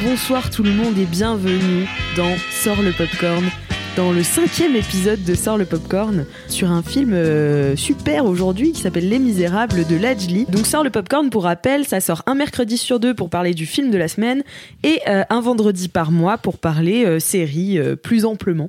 Bonsoir, tout le monde et bienvenue dans Sort le Popcorn, dans le cinquième épisode de Sort le Popcorn, sur un film euh, super aujourd'hui qui s'appelle Les Misérables de Lajli. Donc Sort le Popcorn, pour rappel, ça sort un mercredi sur deux pour parler du film de la semaine et euh, un vendredi par mois pour parler euh, série plus amplement.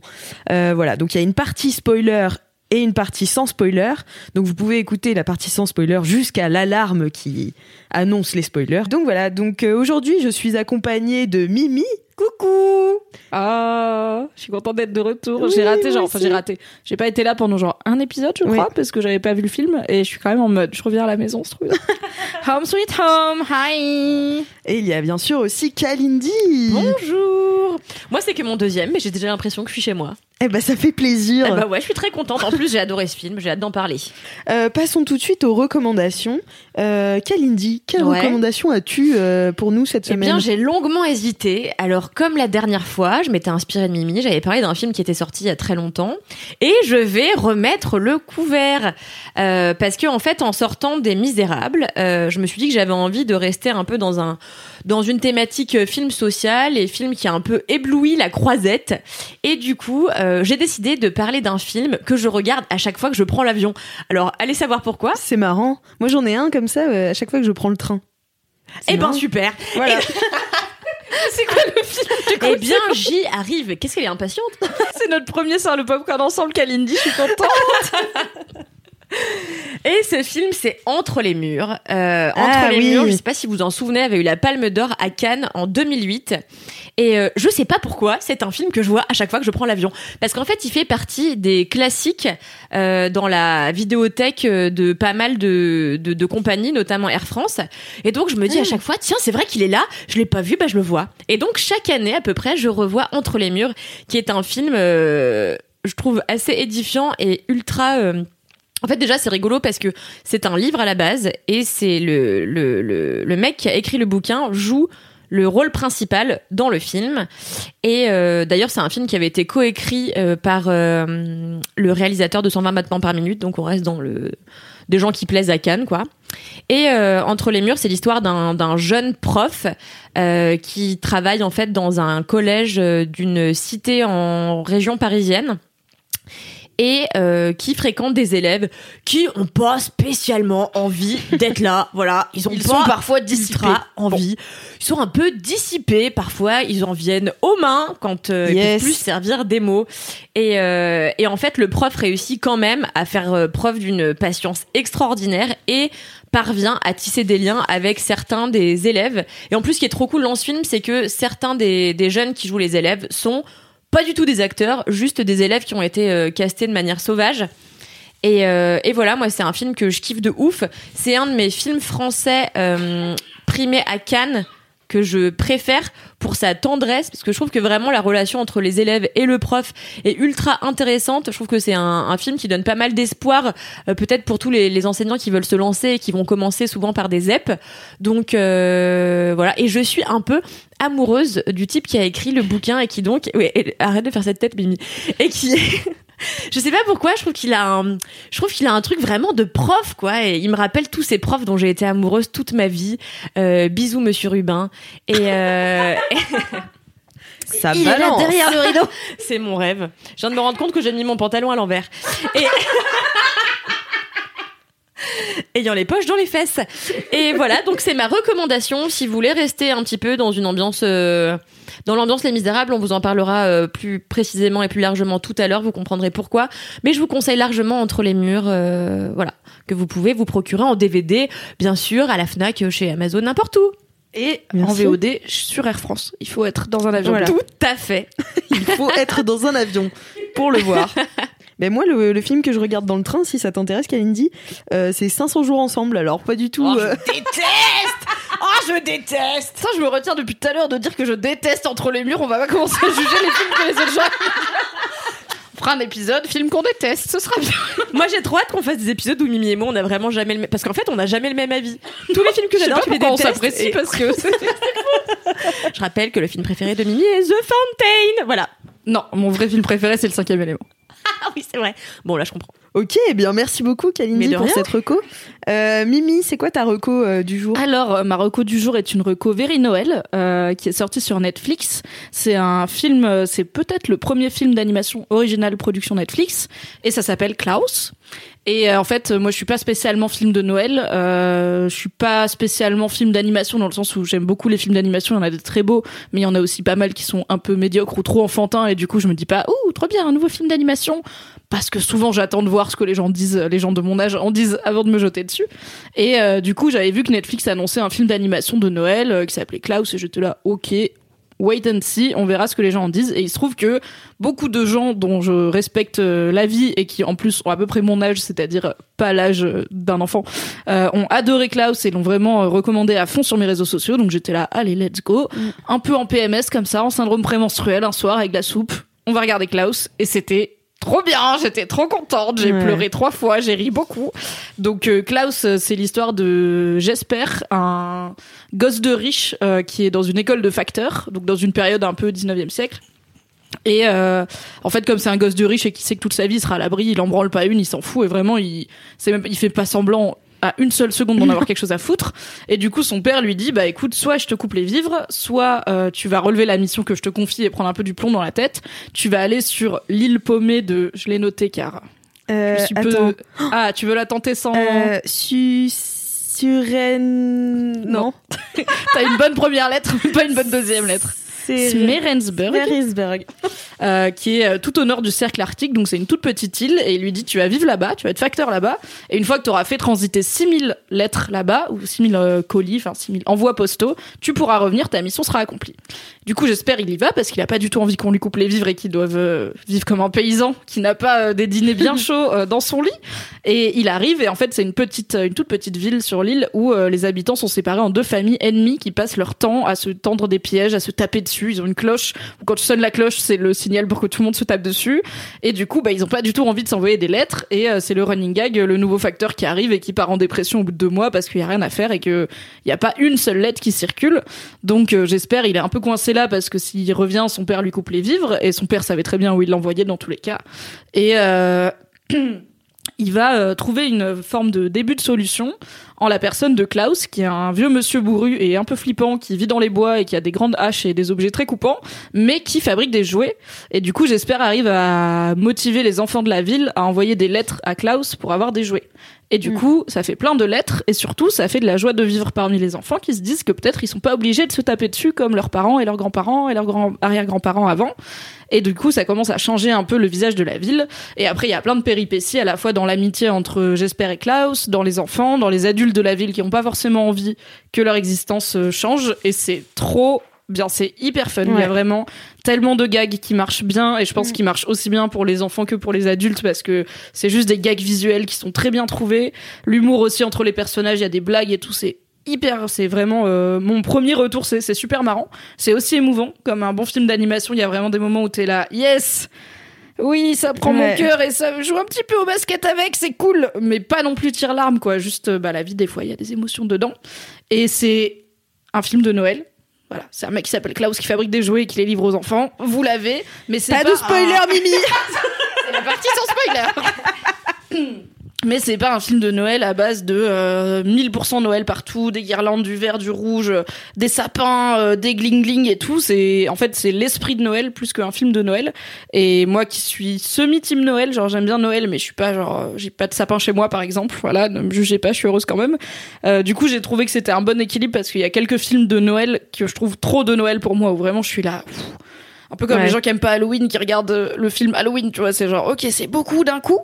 Voilà, donc il y a une partie spoiler et une partie sans spoiler. Donc vous pouvez écouter la partie sans spoiler jusqu'à l'alarme qui annonce les spoilers. Donc voilà, donc euh, aujourd'hui je suis accompagnée de Mimi. Coucou Ah, je suis contente d'être de retour. Oui, j'ai raté, genre, enfin, j'ai raté. J'ai pas été là pendant genre un épisode, je Oui. crois, parce que j'avais pas vu le film et je suis quand même en mode, je reviens à la maison, c'est trop bien. home sweet home, hi. Et il y a bien sûr aussi Kalindi. Bonjour Moi, c'est que mon deuxième, mais j'ai déjà l'impression que je suis chez moi. Eh ben ça fait plaisir. Eh bah ouais, je suis très contente. En plus, j'ai adoré ce film, j'ai hâte d'en parler. Euh, passons tout de suite aux recommandations. Euh, Kalindi, quelle Ouais. recommandation as-tu euh, pour nous cette Eh semaine? bien, j'ai longuement hésité. Alors, comme la dernière fois, je m'étais inspirée de Mimi, j'avais parlé d'un film qui était sorti il y a très longtemps, et je vais remettre le couvert Euh, parce que en fait, en sortant des Misérables, je me suis dit que j'avais envie de rester un peu dans un dans une thématique film social et film qui a un peu ébloui la croisette. Et du coup, euh, j'ai décidé de parler d'un film que je regarde à chaque fois que je prends l'avion. Alors, allez savoir pourquoi. C'est marrant. Moi j'en ai un comme ça euh, à chaque fois que je prends le train. Eh ben super. Voilà. C'est quoi le film Eh bien, j'y arrive. Qu'est-ce qu'elle est impatiente? C'est notre premier sur le popcorn ensemble, Kalindi, je suis contente. Et ce film, c'est Entre les murs. Euh, Entre Ah les oui. murs, je sais pas si vous vous en souvenez, avait eu la Palme d'Or à Cannes en 2008. Et euh, je sais pas pourquoi, c'est un film que je vois à chaque fois que je prends l'avion. Parce qu'en fait, il fait partie des classiques euh, dans la vidéothèque euh, de pas mal de, de, de compagnies, notamment Air France. Et donc, je me dis à chaque fois, tiens, c'est vrai qu'il est là, je l'ai pas vu, bah je le vois. Et donc, chaque année, à peu près, je revois Entre les murs, qui est un film, euh, je trouve, assez édifiant et ultra... en fait, déjà, c'est rigolo parce que c'est un livre à la base et c'est le, le, le, mec qui a écrit le bouquin joue le rôle principal dans le film. Et euh, d'ailleurs, c'est un film qui avait été coécrit euh, par euh, le réalisateur de 120 battements par minute, donc on reste dans le des gens qui plaisent à Cannes, quoi. Et entre les murs, c'est l'histoire d'un jeune prof qui travaille en fait dans un collège d'une cité en région parisienne et euh, qui fréquente des élèves qui ont pas spécialement envie d'être là. Voilà, ils ont Ils pas sont parfois dissipés. envie. Ils sont un peu dissipés parfois. Ils en viennent aux mains quand euh, ils Yes. peuvent plus servir des mots. Et, euh, et en fait, le prof réussit quand même à faire euh, preuve d'une patience extraordinaire et parvient à tisser des liens avec certains des élèves. Et en plus, ce qui est trop cool dans ce film, c'est que certains des, des jeunes qui jouent les élèves sont pas du tout des acteurs, juste des élèves qui ont été euh, castés de manière sauvage. Et, euh, et voilà, moi, c'est un film que je kiffe de ouf. C'est un de mes films français euh, primés à Cannes que je préfère pour sa tendresse, parce que je trouve que vraiment la relation entre les élèves et le prof est ultra intéressante. Je trouve que c'est un, film qui donne pas mal d'espoir, peut-être pour tous les, enseignants qui veulent se lancer et qui vont commencer souvent par des ZEP. Donc voilà, et je suis un peu amoureuse du type qui a écrit le bouquin et qui donc... Ouais, et- arrête de faire cette tête, Mimi. Et qui... je sais pas pourquoi, je trouve qu'il a un, je trouve qu'il a un truc vraiment de prof, quoi. Et il me rappelle tous ces profs dont j'ai été amoureuse toute ma vie. Euh, bisous, Monsieur Rubin. Et, euh, Ça il est là balance. derrière le rideau. C'est mon rêve. Je viens de me rendre compte que j'ai mis mon pantalon à l'envers. Et... ayant les poches dans les fesses. Et voilà, donc c'est ma recommandation si vous voulez rester un petit peu dans une ambiance euh, dans l'ambiance Les Misérables, on vous en parlera euh, plus précisément et plus largement tout à l'heure, vous comprendrez pourquoi. Mais je vous conseille largement Entre les murs, euh, voilà, que vous pouvez vous procurer en DVD, bien sûr, à la Fnac, chez Amazon, n'importe où. Et Merci. en VOD sur Air France. Il faut être dans un avion. Voilà. Tout à fait. Il faut être dans un avion pour le voir. Mais moi, le, le film que je regarde dans le train, si ça t'intéresse, Kalindi, euh, c'est 500 jours ensemble. Alors, pas du tout. euh, déteste Oh, je déteste Ça, je me retiens depuis tout à l'heure de dire que je déteste Entre les murs. On va pas commencer à juger les films que les autres gens. On fera un épisode, film qu'on déteste, ce sera bien. Moi, j'ai trop hâte qu'on fasse des épisodes où Mimi et moi, on a vraiment jamais le même... Parce qu'en fait, on n'a jamais le même avis. Tous les films que Je sais j'adore, pas tu les pourquoi on s'apprécie Et parce que. Je rappelle que le film préféré de Mimi est The Fountain. Voilà. non, mon vrai film préféré, c'est le cinquième élément. Ah oui, c'est vrai. Bon, là, je comprends. Ok, eh bien, merci beaucoup, Kalindi, de pour rien. cette reco. Euh, Mimi, c'est quoi ta reco euh, du jour? Alors, euh, ma reco du jour est une reco Very Noël, euh, qui est sortie sur Netflix. C'est un film, c'est peut-être le premier film d'animation original production Netflix, et ça s'appelle Klaus. Et euh, en fait, euh, moi, je suis pas spécialement film de Noël. Euh, je suis pas spécialement film d'animation dans le sens où j'aime beaucoup les films d'animation. Il y en a des très beaux, mais il y en a aussi pas mal qui sont un peu médiocres ou trop enfantins. Et du coup, je me dis pas, ouh, trop bien, un nouveau film d'animation. Parce que souvent, j'attends de voir ce que les gens disent, les gens de mon âge en disent avant de me jeter dessus. Et du coup, j'avais vu que Netflix annonçait un film d'animation de Noël qui s'appelait Klaus et j'étais là, ok, wait and see, on verra ce que les gens en disent. Et il se trouve que beaucoup de gens dont je respecte euh, la vie et qui en plus ont à peu près mon âge, c'est-à-dire euh, pas l'âge euh, d'un enfant, euh, ont adoré Klaus et l'ont vraiment recommandé à fond sur mes réseaux sociaux. Donc j'étais là, allez, let's go. Un peu en PMS comme ça, en syndrome prémenstruel, un soir avec de la soupe. On va regarder Klaus et c'était trop bien, j'étais trop contente, j'ai Ouais. pleuré trois fois, j'ai ri beaucoup. Donc euh, Klaus, euh, c'est l'histoire de Jesper, un gosse de riche euh, qui est dans une école de facteurs, donc dans une période un peu 19e siècle. Et euh, en fait, comme c'est un gosse de riche et qui sait que toute sa vie sera à l'abri, il en branle pas une, il s'en fout et vraiment il, même, il fait pas semblant à une seule seconde d'en avoir quelque chose à foutre. Et du coup, son père lui dit bah écoute, soit je te coupe les vivres, soit euh, tu vas relever la mission que je te confie et prendre un peu du plomb dans la tête. Tu vas aller sur l'île paumée de, je l'ai noté car Euh, je suis peu-. Ah, tu veux la tenter sans Euh, su... Suren... Non. T'as une bonne première lettre, mais pas une bonne deuxième lettre. C'est... Smerensburg, Smerisberg. euh, qui est euh, tout au nord du cercle arctique, donc c'est une toute petite île, et il lui dit tu vas vivre là-bas, tu vas être facteur là-bas, et une fois que tu auras fait transiter 6000 lettres là-bas, ou 6000 euh, colis, enfin 6000 envois postaux, tu pourras revenir, ta mission sera accomplie. Du coup, j'espère il y va, parce qu'il a pas du tout envie qu'on lui coupe les vivres et qu'il doive euh, vivre comme un paysan, qui n'a pas euh, des dîners bien chauds euh, dans son lit. Et il arrive, et en fait c'est une petite, une toute petite ville sur l'île où les habitants sont séparés en deux familles ennemies qui passent leur temps à se tendre des pièges, à se taper dessus. Ils ont une cloche. où Quand tu sonnes la cloche, c'est le signal pour que tout le monde se tape dessus. Et du coup, bah, ils ont pas du tout envie de s'envoyer des lettres. Et c'est le running gag, le nouveau facteur qui arrive et qui part en dépression au bout de deux mois parce qu'il y a rien à faire et que il y a pas une seule lettre qui circule. Donc j'espère, il est un peu coincé là parce que s'il revient, son père lui coupe les vivres et son père savait très bien où il l'envoyait dans tous les cas. Et euh, il va euh, trouver une forme de début de solution en la personne de Klaus, qui est un vieux monsieur bourru et un peu flippant, qui vit dans les bois et qui a des grandes haches et des objets très coupants, mais qui fabrique des jouets. Et du coup, j'espère arrive à motiver les enfants de la ville à envoyer des lettres à Klaus pour avoir des jouets. Et du coup, ça fait plein de lettres et surtout, ça fait de la joie de vivre parmi les enfants qui se disent que peut-être ils sont pas obligés de se taper dessus comme leurs parents et leurs grands-parents et leurs grands arrière-grands-parents avant. Et du coup, ça commence à changer un peu le visage de la ville. Et après, il y a plein de péripéties à la fois dans l'amitié entre Jesper et Klaus, dans les enfants, dans les adultes de la ville qui n'ont pas forcément envie que leur existence euh, change. Et c'est trop bien, c'est hyper fun. Il y a vraiment tellement de gags qui marchent bien et je pense qu'ils marchent aussi bien pour les enfants que pour les adultes parce que c'est juste des gags visuels qui sont très bien trouvés. L'humour aussi entre les personnages, il y a des blagues et tout, c'est hyper, c'est vraiment euh, mon premier retour, c'est c'est super marrant. C'est aussi émouvant comme un bon film d'animation, il y a vraiment des moments où t'es là, yes. Oui, ça prend mon cœur et ça joue un petit peu au basket avec, c'est cool, mais pas non plus tire larme quoi, juste euh, bah la vie des fois, il y a des émotions dedans et c'est un film de Noël. Voilà, c'est un mec qui s'appelle Klaus qui fabrique des jouets et qui les livre aux enfants. Vous l'avez, mais c'est Pas pas, de spoiler, un- Mimi c'est la partie sans spoiler. Mais c'est pas un film de Noël à base de euh, 1000% Noël partout, des guirlandes, du vert, du rouge, euh, des sapins, euh, des gling-gling et tout. C'est en fait c'est l'esprit de Noël plus qu'un film de Noël. Et moi qui suis semi-team Noël, genre j'aime bien Noël, mais je suis pas genre euh, j'ai pas de sapin chez moi par exemple. Voilà, ne me jugez pas, je suis heureuse quand même. Euh, du coup j'ai trouvé que c'était un bon équilibre parce qu'il y a quelques films de Noël que je trouve trop de Noël pour moi où vraiment je suis là. pff, un peu comme Ouais. les gens qui aiment pas Halloween, qui regardent le film Halloween, tu vois, c'est genre ok c'est beaucoup d'un coup.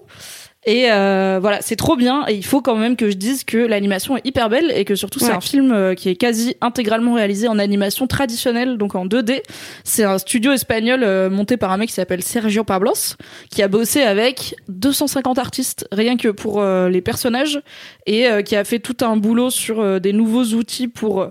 Et euh, voilà, c'est trop bien. Et il faut quand même que je dise que l'animation est hyper belle et que surtout c'est un film euh, qui est quasi intégralement réalisé en animation traditionnelle, donc en 2D. C'est un studio espagnol euh, monté par un mec qui s'appelle Sergio Pablos, qui a bossé avec 250 artistes rien que pour euh, les personnages et euh, qui a fait tout un boulot sur des nouveaux outils pour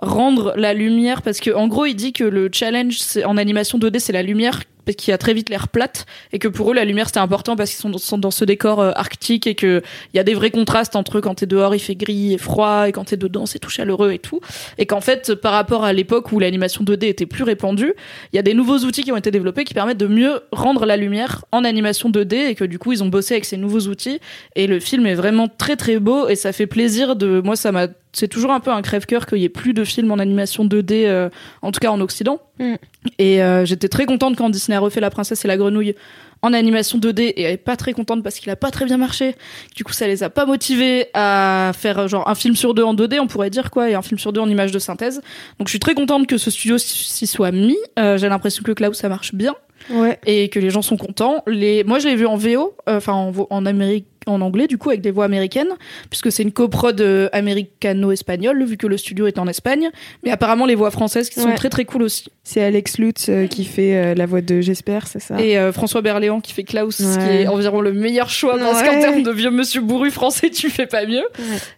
rendre la lumière parce que en gros il dit que le challenge en animation 2D c'est la lumière parce qui a très vite l'air plate et que pour eux la lumière c'était important parce qu'ils sont dans, ce décor euh, arctique et que il y a des vrais contrastes entre quand t'es dehors il fait gris et froid et quand t'es dedans c'est tout chaleureux et tout. Et qu'en fait par rapport à l'époque où l'animation 2D était plus répandue il y a des nouveaux outils qui ont été développés qui permettent de mieux rendre la lumière en animation 2D et que du coup ils ont bossé avec ces nouveaux outils. Et le film est vraiment très très beau et ça fait plaisir de moi ça m'a c'est toujours un peu un crève-cœur qu'il y ait plus de films en animation 2D euh, en tout cas en occident Mm. et euh, j'étais très contente quand Disney a refait La Princesse et la Grenouille en animation 2D et elle est pas très contente parce qu'il a pas très bien marché. Du coup, ça les a pas motivés à faire genre un film sur deux en 2D, on pourrait dire quoi, et un film sur deux en image de synthèse. Donc je suis très contente que ce studio s'y soit mis. Euh, J'ai l'impression que Klaus ça marche bien Ouais. et que les gens sont contents. Les, moi, je l'ai vu en VO, enfin en Amérique, en anglais du coup avec des voix américaines, puisque c'est une coprode euh, américano-espagnole vu que le studio est en Espagne. Mais apparemment les voix françaises qui sont Ouais. très très cool aussi. C'est Alex Lutz euh, qui fait euh, la voix de J'espère, c'est ça? Et euh, François Berléand qui fait Klaus, ce qui Ouais. est environ le meilleur choix parce Ouais. qu'en termes de vieux monsieur bourru français, tu fais pas mieux.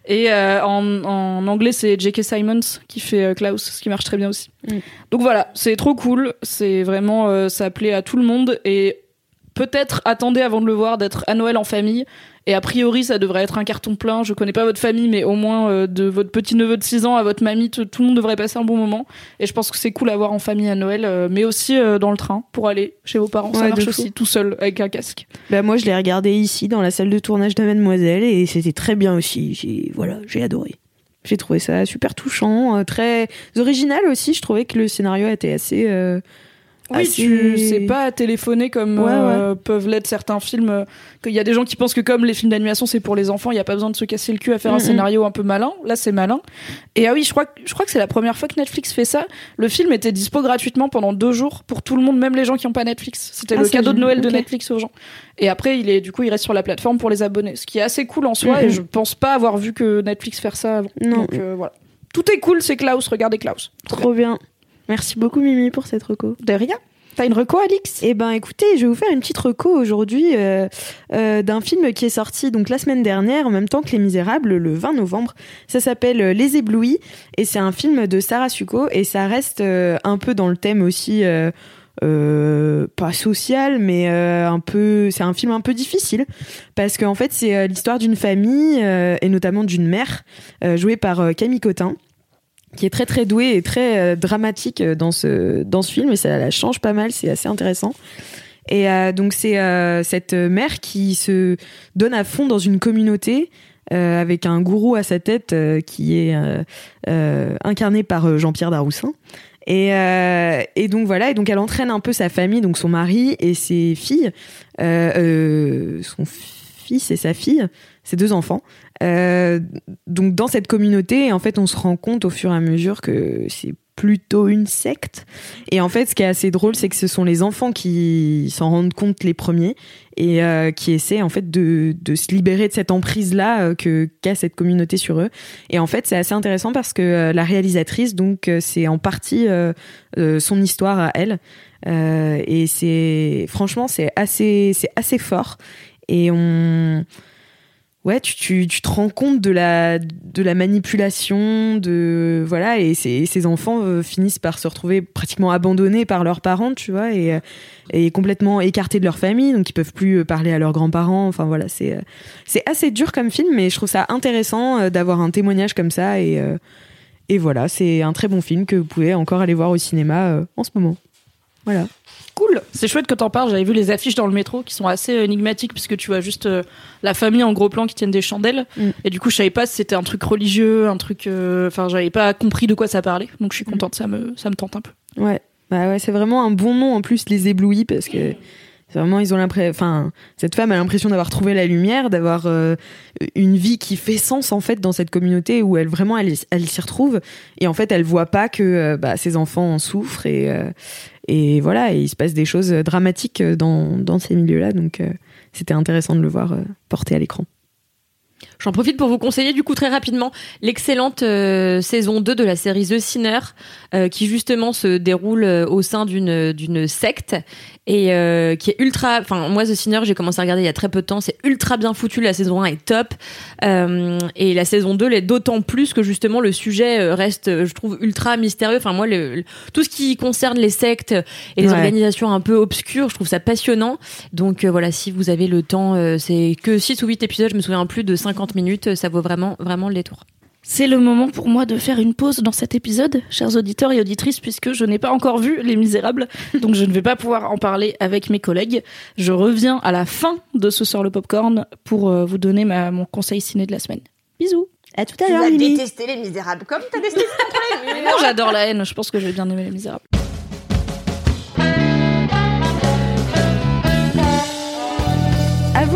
Et en, en anglais, c'est J.K. Simons qui fait Klaus, ce qui marche très bien aussi. Mm. Donc voilà, c'est trop cool. C'est vraiment, ça plaît à tout le monde et peut-être attendez avant de le voir d'être à Noël en famille. Et a priori, ça devrait être un carton plein. Je connais pas votre famille, mais au moins euh, de votre petit neveu de 6 ans à votre mamie, tout, tout le monde devrait passer un bon moment. Et je pense que c'est cool à voir en famille à Noël, euh, mais aussi euh, dans le train pour aller chez vos parents. ça Ouais, marche aussi tout seul avec un casque. Bah moi je l'ai regardé ici dans la salle de tournage de Mademoiselle et c'était très bien aussi. J'ai voilà, j'ai adoré. J'ai trouvé ça super touchant, très original aussi. Je trouvais que le scénario était assez. Oui, assez- tu sais pas téléphoner comme Ouais, euh, peuvent l'être certains films. euh, Qu'il y a des gens qui pensent que comme les films d'animation c'est pour les enfants, il y a pas besoin de se casser le cul à faire un scénario un peu malin. Là, c'est malin. Et ah oui, je crois que je crois que c'est la première fois que Netflix fait ça. Le film était dispo gratuitement pendant deux jours pour tout le monde, même les gens qui ont pas Netflix. C'était Ah, le cadeau de. Noël de. Netflix aux gens. Et après, il est du coup, il reste sur la plateforme pour les abonnés, ce qui est assez cool en soi. Et je pense pas avoir vu que Netflix faire ça avant. Non. Donc euh, voilà. Tout est cool, c'est Klaus. Regardez Klaus. Trop bien. Merci beaucoup Mimi pour cette reco. De rien. T'as une reco, Alix? Eh ben écoutez, je vais vous faire une petite reco aujourd'hui euh, euh, d'un film qui est sorti donc la semaine dernière en même temps que Les Misérables le 20 novembre. Ça s'appelle euh, Les Éblouis et c'est un film de Sarah Succo et ça reste euh, un peu dans le thème aussi euh, pas social mais euh, un peu c'est un film un peu difficile parce qu'en fait c'est l'histoire d'une famille euh, et notamment d'une mère jouée par Camille Cotin qui est très très douée et très euh, dramatique euh, dans ce dans ce film et ça la change pas mal c'est assez intéressant. Et euh, donc c'est cette mère qui se donne à fond dans une communauté avec un gourou à sa tête qui est incarné par Jean-Pierre Daroussin. Et, et donc voilà et donc elle entraîne un peu sa famille donc son mari et ses filles son fils et sa fille ses deux enfants euh, donc dans cette communauté, en fait, on se rend compte au fur et à mesure que c'est plutôt une secte. Et en fait, ce qui est assez drôle, c'est que ce sont les enfants qui s'en rendent compte les premiers et euh, qui essaient en fait de, de se libérer de cette emprise-là euh, que qu'a cette communauté sur eux. Et en fait, c'est assez intéressant parce que euh, la réalisatrice, donc, euh, c'est en partie euh, euh, son histoire à elle. Euh, et c'est franchement, c'est assez, c'est assez fort. Et on ouais, tu, tu, tu te rends compte de la, de la manipulation, de voilà, et ces, enfants euh, finissent par se retrouver pratiquement abandonnés par leurs parents, tu vois, et, euh, et complètement écartés de leur famille, donc ils peuvent plus euh, parler à leurs grands-parents. Enfin voilà, c'est c'est assez dur comme film, mais je trouve ça intéressant d'avoir un témoignage comme ça, et et voilà, c'est un très bon film que vous pouvez encore aller voir au cinéma en ce moment. Voilà. Cool. C'est chouette que t'en parles. J'avais vu les affiches dans le métro qui sont assez énigmatiques puisque tu vois juste euh, la famille en gros plan qui tiennent des chandelles. Mm. Et du coup, je savais pas si c'était un truc religieux, un truc. euh, Enfin, j'avais pas compris de quoi ça parlait. Donc, je suis contente. Ça me, ça me tente un peu. Ouais. Bah ouais, c'est vraiment un bon nom en plus, les éblouis, parce que vraiment, ils ont l'impression. Enfin, cette femme a l'impression d'avoir trouvé la lumière, d'avoir euh, une vie qui fait sens en fait dans cette communauté où elle vraiment elle, elle s'y retrouve. Et en fait, elle voit pas que euh, bah, ses enfants en souffrent et, euh, et voilà, et il se passe des choses dramatiques dans, dans ces milieux-là. Donc, c'était intéressant de le voir porté à l'écran. J'en profite pour vous conseiller du coup très rapidement l'excellente euh, saison 2 de la série The Sinner euh, qui justement se déroule euh, au sein d'une d'une secte et euh, qui est ultra enfin moi The Sinner j'ai commencé à regarder il y a très peu de temps. C'est ultra bien foutu. La saison 1 est top. Et la saison 2 l'est d'autant plus que justement le sujet reste je trouve ultra mystérieux. Enfin moi le, le- tout ce qui concerne les sectes et les Ouais. organisations un peu obscures je trouve ça passionnant. Donc voilà, si vous avez le temps, c'est que 6 ou 8 épisodes, je me souviens plus de 50 minutes, ça vaut vraiment vraiment le détour. C'est le moment pour moi de faire une pause dans cet épisode, chers auditeurs et auditrices, puisque je n'ai pas encore vu Les Misérables, donc je ne vais pas pouvoir en parler avec mes collègues. Je reviens à la fin de ce Sort le Popcorn pour euh, vous donner ma, mon conseil ciné de la semaine. Bisous À tout à Tu l'heure, as Mimi. détesté les misérables comme t'as détesté Mais non, j'adore la haine, je pense que je vais bien aimer Les Misérables.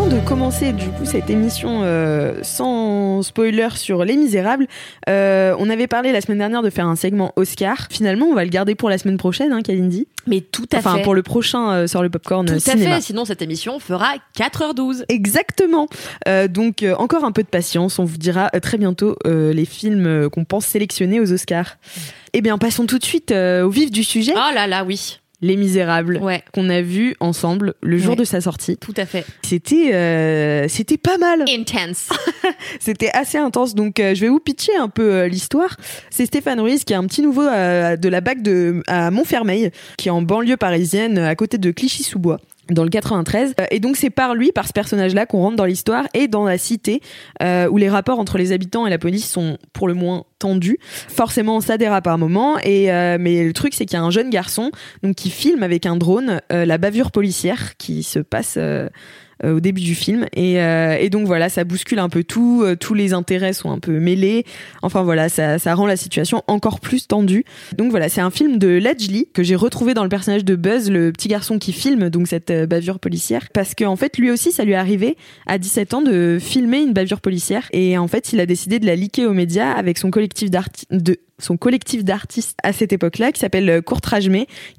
Avant de commencer du coup cette émission euh, sans spoiler sur Les Misérables, euh, on avait parlé la semaine dernière de faire un segment Oscar. Finalement, on va le garder pour la semaine prochaine, hein, Kalindi. Mais tout à Enfin, fait. pour le prochain euh, sur le popcorn tout euh, à cinéma. fait, sinon cette émission fera 4h12. Exactement. Euh, donc encore un peu de patience, on vous dira très bientôt les films qu'on pense sélectionner aux Oscars. Eh bien, passons tout de suite au vif du sujet. Oh là là, oui. Les Misérables, Ouais, qu'on a vu ensemble le jour Ouais. de sa sortie. tout à fait. C'était euh, c'était pas mal. Intense. C'était assez intense, donc euh, je vais vous pitcher un peu euh, l'histoire. C'est Stéphane Ruiz qui est un petit nouveau de la BAC de, à Montfermeil, qui est en banlieue parisienne, à côté de Clichy-sous-Bois dans le 93 Euh, et donc c'est par lui par ce personnage là qu'on rentre dans l'histoire et dans la cité euh, où les rapports entre les habitants et la police sont pour le moins tendus. Forcément ça dérape un moment et euh, mais le truc c'est qu'il y a un jeune garçon donc qui filme avec un drone la bavure policière qui se passe au début du film. Et, euh, et donc voilà ça bouscule un peu tout euh, tous les intérêts sont un peu mêlés. Enfin voilà ça, ça rend la situation encore plus tendue. Donc voilà c'est un film de Ledgely que j'ai retrouvé dans le personnage de Buzz le petit garçon qui filme donc cette euh, bavure policière. Parce qu'en en fait lui aussi ça lui est arrivé à 17 ans de filmer une bavure policière. Et en fait il a décidé de la leaker aux médias avec son collectif d'artistes de son collectif d'artistes à cette époque-là qui s'appelle euh, Courtrage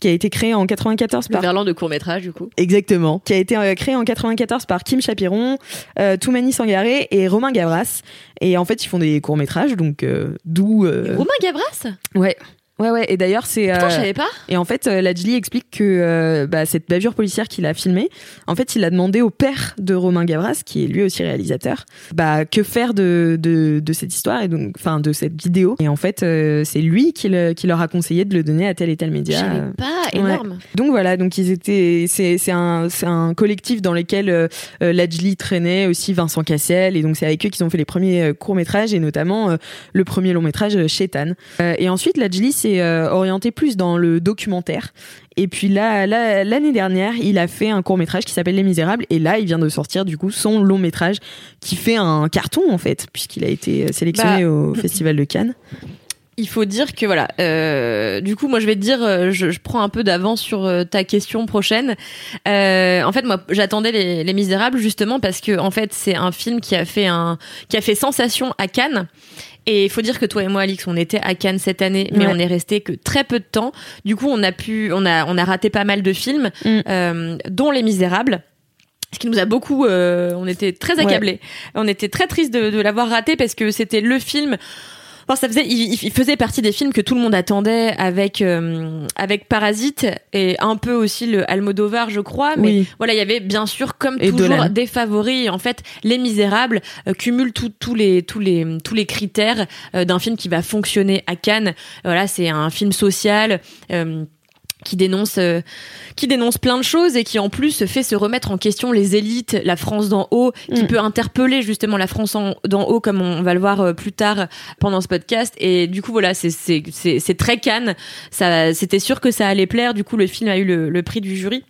qui a été créé en 94 Le par verlan de court-métrage, du coup. Exactement. Qui a été euh, créé en 94 par Kim Chapiron, euh, Toumani Sangaré et Romain Gavras. Et en fait, ils font des courts métrages, donc euh, d'où. euh, Romain Gavras? Ouais. Ouais, ouais. Et d'ailleurs, c'est. Putain, euh, je savais pas. et en fait, euh, Ladjli explique que euh, bah, cette bavure policière qu'il a filmée, en fait, il a demandé au père de Romain Gavras, qui est lui aussi réalisateur, bah, que faire de, de, de cette histoire et donc, enfin, de cette vidéo. Et en fait, euh, c'est lui qui, le- qui leur a conseillé de le donner à tel et tel Je média. Euh, pas, ouais. énorme. donc voilà, donc ils étaient, c'est c'est un c'est un collectif dans lequel euh, euh, Ladjli traînait aussi Vincent Cassel et donc c'est avec eux qu'ils ont fait les premiers courts métrages et notamment euh, le premier long métrage euh, Chétan. Euh, et ensuite Ladjli s'est euh, orienté plus dans le documentaire. Et puis là, là l'année dernière, il a fait un court métrage qui s'appelle Les Misérables et là il vient de sortir du coup son long métrage qui fait un carton en fait puisqu'il a été euh, sélectionné Bah, au Festival de Cannes. Il faut dire que voilà, euh, du coup, moi, je vais te dire, je, je prends un peu d'avance sur euh, ta question prochaine. Euh, en fait, moi, j'attendais les, les Misérables justement parce que, en fait, c'est un film qui a fait un, qui a fait sensation à Cannes. Et il faut dire que toi et moi, Alix, on était à Cannes cette année, mais Ouais. on est resté que très peu de temps. Du coup, on a pu, on a, on a raté pas mal de films, Mm. euh, dont Les Misérables. Ce qui nous a beaucoup, euh, on était très accablés. On était très triste de, de l'avoir raté parce que c'était le film. Bon, ça faisait, il, il faisait partie des films que tout le monde attendait avec euh, avec Parasite et un peu aussi le Almodovar, je crois. Mais Oui. voilà, il y avait bien sûr comme Et toujours Dolan. des favoris. En fait, Les Misérables euh, cumulent tout- tous les tous les tous les critères euh, d'un film qui va fonctionner à Cannes. Voilà, c'est un film social. euh, qui dénonce euh, qui dénonce plein de choses et qui en plus fait se remettre en question les élites, la France d'en haut, qui Mm. peut interpeller justement la France en- d'en haut comme on va le voir euh, plus tard pendant ce podcast. Et du coup voilà c'est c'est c'est c'est très Cannes ça c'était sûr que ça allait plaire. Du coup le film a eu le, le prix du jury.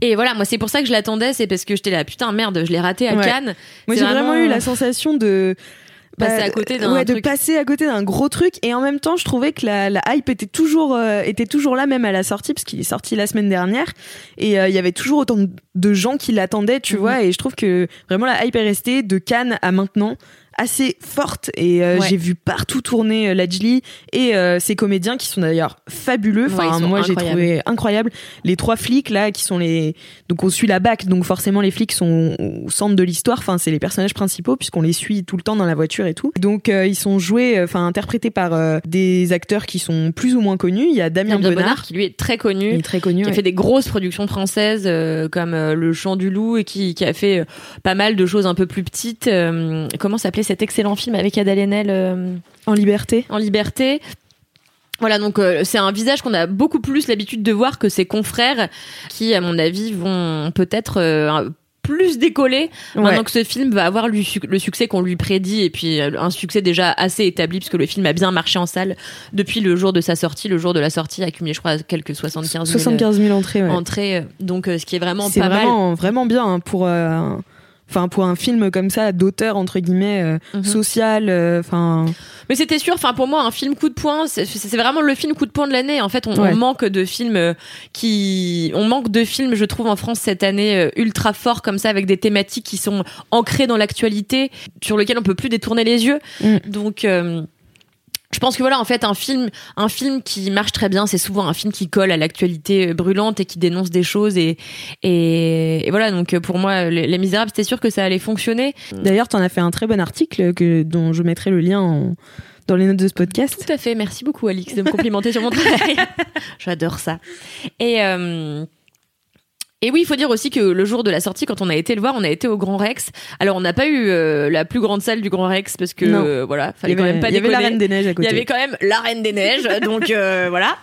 Et voilà moi c'est pour ça que je l'attendais. C'est parce que j'étais là putain merde je l'ai raté à Ouais. Cannes. Moi, j'ai vraiment... vraiment- eu la sensation de Passer à côté d'un ouais, de truc. passer à côté d'un gros truc et en même temps je trouvais que la, la hype était toujours euh, était toujours là même à la sortie parce qu'il est sorti la semaine dernière et euh, il y avait toujours autant de- de gens qui l'attendaient tu Mhm. vois et je trouve que vraiment la hype est restée de Cannes à maintenant assez forte et euh, Ouais. j'ai vu partout tourner euh, Lajli et euh, ses comédiens qui sont d'ailleurs fabuleux. Enfin moi j'ai trouvé incroyable. Les trois flics là qui sont les donc on suit la BAC donc forcément les flics sont au centre de l'histoire. Enfin c'est les personnages principaux puisqu'on les suit tout le temps dans la voiture et tout. Donc euh, ils sont joués euh, enfin interprétés par euh, des acteurs qui sont plus ou moins connus. Il y a Damien Damien Bonnard, Bonnard qui lui est très connu est très connu qui a fait des grosses productions françaises euh, comme euh, Le Chant du Loup et qui, qui a fait euh, pas mal de choses un peu plus petites. Euh, comment s'appelait cet excellent film avec Haenel euh, en liberté en liberté voilà, donc euh, c'est un visage qu'on a beaucoup plus l'habitude de voir que ses confrères qui, à mon avis, vont peut-être euh, plus décoller Ouais. maintenant que ce film va avoir le, suc- le succès qu'on lui prédit et puis un succès déjà assez établi puisque le film a bien marché en salle depuis le jour de sa sortie. Le jour de la sortie a accumulé, je crois, quelques 75 000 75 000 entrées ouais. entrées, donc euh, ce qui est vraiment pas mal. vraiment vraiment bien hein, pour enfin pour un film comme ça d'auteur entre guillemets euh, Mhm. social euh, enfin Mais c'était sûr, enfin pour moi, un film coup de poing, c'est- vraiment le film coup de poing de l'année. En fait, on, Ouais. on manque de films euh, qui, on manque de films, je trouve, en France cette année euh, ultra forts comme ça, avec des thématiques qui sont ancrées dans l'actualité, sur lesquelles on peut plus détourner les yeux. Mm. Donc euh, je pense que voilà, en fait, un film, un film qui marche très bien, c'est souvent un film qui colle à l'actualité brûlante et qui dénonce des choses. Et, et, et voilà, donc euh, pour moi, Les, Les Misérables, c'était sûr que ça allait fonctionner. d'ailleurs t'en as fait un très bon article que dont je mettrai le lien en- dans les notes de ce podcast Tout à fait. Merci beaucoup, Alix, de me complimenter sur mon travail. J'adore ça. Et, euh, et oui, il faut dire aussi que le jour de la sortie, quand on a été le voir, on a été au Grand Rex. Alors, on n'a pas eu euh, la plus grande salle du Grand Rex parce que, euh, voilà, il fallait y quand avait, même pas il y avait la. Reine des Neiges à Il côté y avait quand même la Reine des Neiges, donc euh, voilà.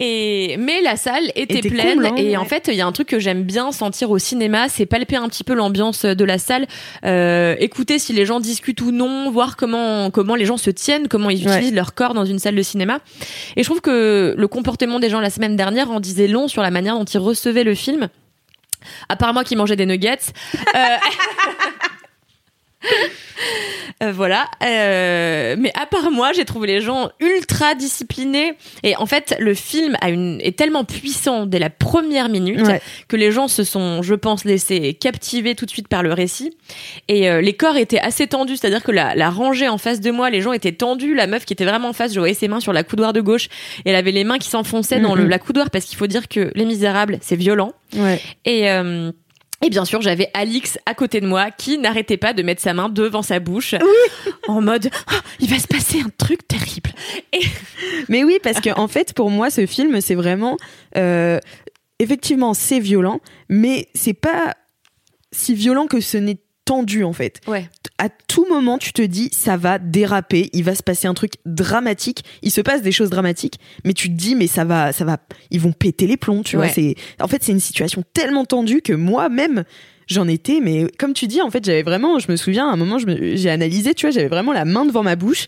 Et mais la salle était, Était pleine cool, hein, et ouais. en fait il y a un truc que j'aime bien sentir au cinéma, c'est palper un petit peu l'ambiance de la salle, euh, écouter si les gens discutent ou non, voir comment comment les gens se tiennent, comment ils Ouais. utilisent leur corps dans une salle de cinéma. Et je trouve que le comportement des gens la semaine dernière en disait long sur la manière dont ils recevaient le film. À part moi qui mangeais des nuggets. Euh, Euh, voilà. Euh, mais à part moi, j'ai trouvé les gens ultra disciplinés. Et en fait, le film a une, est tellement puissant dès la première minute Ouais. que les gens se sont, je pense, laissés captiver tout de suite par le récit. Et euh, les corps étaient assez tendus, c'est-à-dire que la, la rangée en face de moi, les gens étaient tendus. La meuf qui était vraiment en face, je voyais ses mains sur la coudoir de gauche. Et elle avait les mains qui s'enfonçaient dans le, Mhm. la coudoir parce qu'il faut dire que Les Misérables, c'est violent. ouais Et, et bien sûr, j'avais Alix à côté de moi qui n'arrêtait pas de mettre sa main devant sa bouche en mode Ah, il va se passer un truc terrible. Mais oui, parce que en fait, pour moi, ce film, c'est vraiment, euh, effectivement, c'est violent, mais c'est pas si violent que ce n'est tendu en fait. Ouais. À tout moment, tu te dis, ça va déraper, il va se passer un truc dramatique. Il se passe des choses dramatiques, mais tu te dis, mais ça va, ça va, ils vont péter les plombs, tu Ouais. vois. C'est, en fait, c'est une situation tellement tendue que moi-même. J'en étais, mais comme tu dis, en fait, j'avais vraiment, je me souviens, à un moment, j'ai analysé, tu vois, j'avais vraiment la main devant ma bouche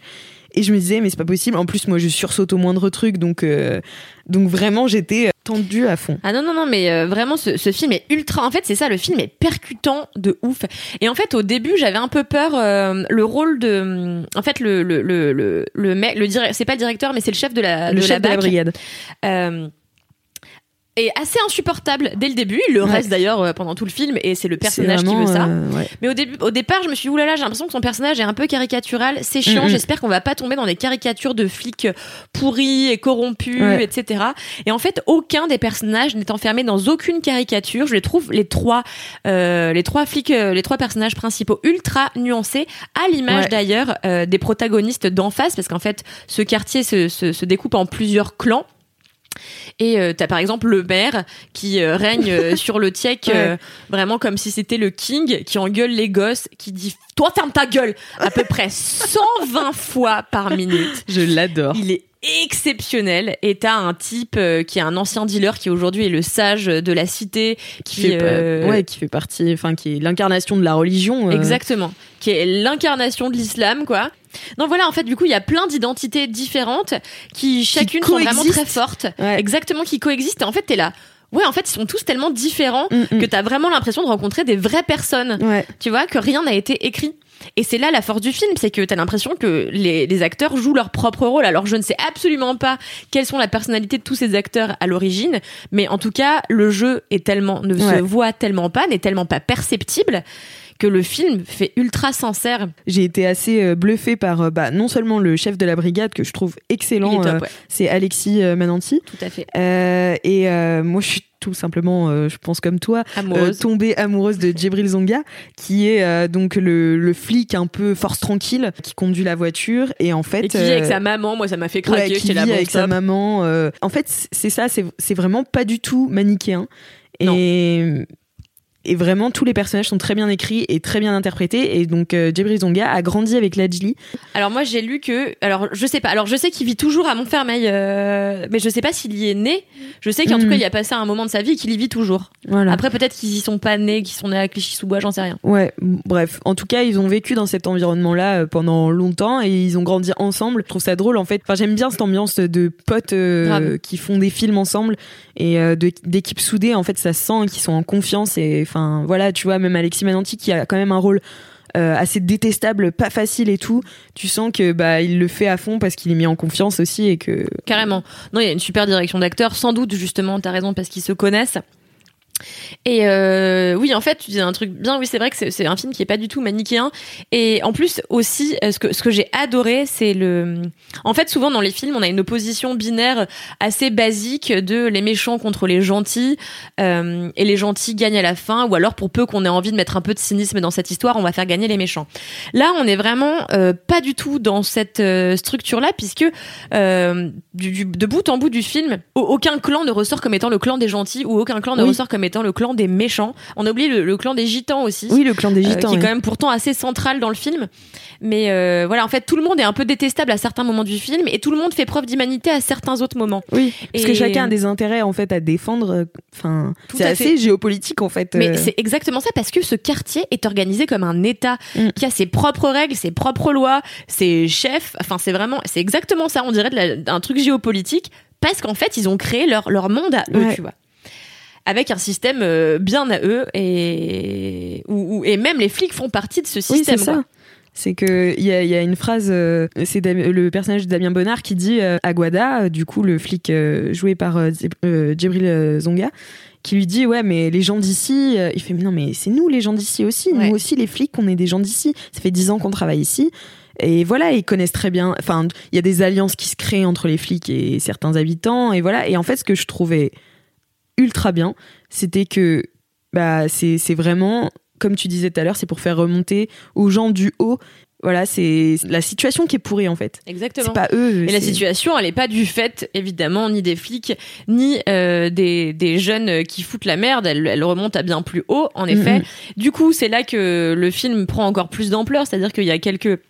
et je me disais, mais c'est pas possible. En plus, moi, je sursaute au moindre truc, donc, euh, donc vraiment, j'étais euh, tendue à fond. Ah non, non, non, mais euh, vraiment, ce, ce film est ultra. En fait, c'est ça, le film est percutant de ouf. Et en fait, au début, j'avais un peu peur. euh, le rôle de. En fait, le, le, le, le, le mec, le dire- c'est pas le directeur, mais c'est le chef de la, le de chef la de la BAC. brigade. Est assez insupportable dès le début. Il le Ouais. reste d'ailleurs euh, pendant tout le film et c'est le personnage qui veut ça. euh, ouais. Mais au début, au départ, je me suis dit, oulala, j'ai l'impression que son personnage est un peu caricatural. C'est chiant. Mm, mm. J'espère qu'on va pas tomber dans des caricatures de flics pourris et corrompus, Ouais. etc. Et en fait, aucun des personnages n'est enfermé dans aucune caricature. Je les trouve les trois, euh, les trois flics, euh, les trois personnages principaux ultra nuancés, à l'image d'ailleurs euh, des protagonistes d'en face, parce qu'en fait, ce quartier se, se, se découpe en plusieurs clans. Et euh, t'as par exemple le maire qui euh, règne euh, sur le tiek vraiment comme si c'était le king qui engueule les gosses, qui dit toi ferme ta gueule à peu près 120 fois par minute. Je l'adore. Il est exceptionnel. Et t'as un type qui est un ancien dealer qui aujourd'hui est le sage de la cité, qui, qui fait, ouais, qui fait partie, enfin, qui est l'incarnation de la religion. Exactement. Qui est l'incarnation de l'islam, quoi. Non, voilà, en fait, du coup, il y a plein d'identités différentes qui chacune sont vraiment très fortes. Ouais. Exactement, qui coexistent. Et en fait, t'es là. Ouais, en fait, ils sont tous tellement différents Mm, mm. que t'as vraiment l'impression de rencontrer des vraies personnes. Ouais. Tu vois, que rien n'a été écrit. Et c'est là la force du film, c'est que t'as l'impression que les, les acteurs jouent leur propre rôle. Alors je ne sais absolument pas quelles sont la personnalité de tous ces acteurs à l'origine, mais en tout cas le jeu est tellement ne Ouais. se voit tellement pas, n'est tellement pas perceptible que le film fait ultra sincère. J'ai été assez euh, bluffée par euh, bah, non seulement le chef de la brigade que je trouve excellent, euh, ouais, c'est Alexis Mananti, tout à fait. Et moi je suis tout simplement, euh, je pense comme toi, euh, Amoureuse. tombée amoureuse de Djibril Zonga, qui est euh, donc le, le flic un peu force tranquille qui conduit la voiture et en fait Et qui vit avec sa maman, moi ça m'a fait ouais, craquer. qui j'étais là, vit avec sa maman. En fait, c'est ça, c'est vraiment pas du tout manichéen. Non. Et, vraiment, tous les personnages sont très bien écrits et très bien interprétés. Et donc, euh, Djibril Zonga a grandi avec Lajli. Alors moi j'ai lu que, alors je sais pas, alors je sais qu'il vit toujours à Montfermeil, euh, mais je sais pas s'il y est né. Je sais qu'en Mm. tout cas il y a passé un moment de sa vie et qu'il y vit toujours. Voilà. Après peut-être qu'ils y sont pas nés, qu'ils sont nés à Clichy-sous-Bois, j'en sais rien. Ouais, bref. En tout cas, ils ont vécu dans cet environnement-là euh, pendant longtemps et ils ont grandi ensemble. Je trouve ça drôle, en fait. Enfin, j'aime bien cette ambiance de potes euh, qui font des films ensemble et d'équipes soudées. En fait, ça se sent qu'ils sont en confiance et, enfin, voilà, tu vois, même Alexis Mananti qui a quand même un rôle euh, assez détestable, pas facile et tout. Tu sens que bah il le fait à fond parce qu'il est mis en confiance aussi et que Carrément. Non, il y a une super direction d'acteurs, sans doute justement, t'as raison, parce qu'ils se connaissent. Et euh, oui, en fait, tu dis un truc bien. Oui, c'est vrai que c'est- un film qui est pas du tout manichéen. Et en plus aussi, euh, ce que ce que j'ai adoré, c'est le. En fait, souvent dans les films, on a une opposition binaire assez basique de les méchants contre les gentils, euh, et les gentils gagnent à la fin. Ou alors, pour peu qu'on ait envie de mettre un peu de cynisme dans cette histoire, on va faire gagner les méchants. Là, on est vraiment euh, pas du tout dans cette structure-là, puisque du, du- de bout en bout du film, au- aucun clan ne ressort comme étant le clan des gentils ou aucun clan ne Oui. ressort comme étant le clan des méchants. On a oublié le, le clan des gitans aussi. oui, le clan des euh, gitans. qui est quand même pourtant assez central dans le film. Mais euh, voilà, en fait, tout le monde est un peu détestable à certains moments du film et tout le monde fait preuve d'humanité à certains autres moments. Oui, parce Et- que chacun a des intérêts en fait à défendre. euh, Enfin, c'est assez fait. géopolitique en fait. Mais c'est exactement ça parce que ce quartier est organisé comme un État Mm. qui a ses propres règles, ses propres lois, ses chefs. Enfin, c'est vraiment, c'est exactement ça. On dirait d'un truc géopolitique parce qu'en fait, ils ont créé leur leur monde à eux, Ouais. tu vois. Avec un système euh, bien à eux et où- où- et même les flics font partie de ce Oui, système. ça. C'est que il y a, y a une phrase, euh, c'est le personnage de Damien Bonnard qui dit euh, à Guada, du coup le flic euh, joué par Djibril Zonga, qui lui dit ouais mais les gens d'ici, il fait mais non mais c'est nous les gens d'ici aussi, Ouais. nous aussi les flics, on est des gens d'ici. Ça fait dix ans qu'on travaille ici. Et voilà, ils connaissent très bien. Enfin, il y a des alliances qui se créent entre les flics et certains habitants. Et voilà. Et en fait, ce que je trouvais ultra bien, c'était que bah c'est c'est vraiment comme tu disais tout à l'heure, c'est pour faire remonter aux gens du haut. Voilà, c'est la situation qui est pourrie en fait. Exactement. C'est pas eux. Et la situation, elle est pas du fait, évidemment, ni des flics, ni euh, des, des jeunes qui foutent la merde. Elle, elle remonte à bien plus haut, en effet. Du coup, c'est là que le film prend encore plus d'ampleur, c'est-à-dire qu'il y a quelques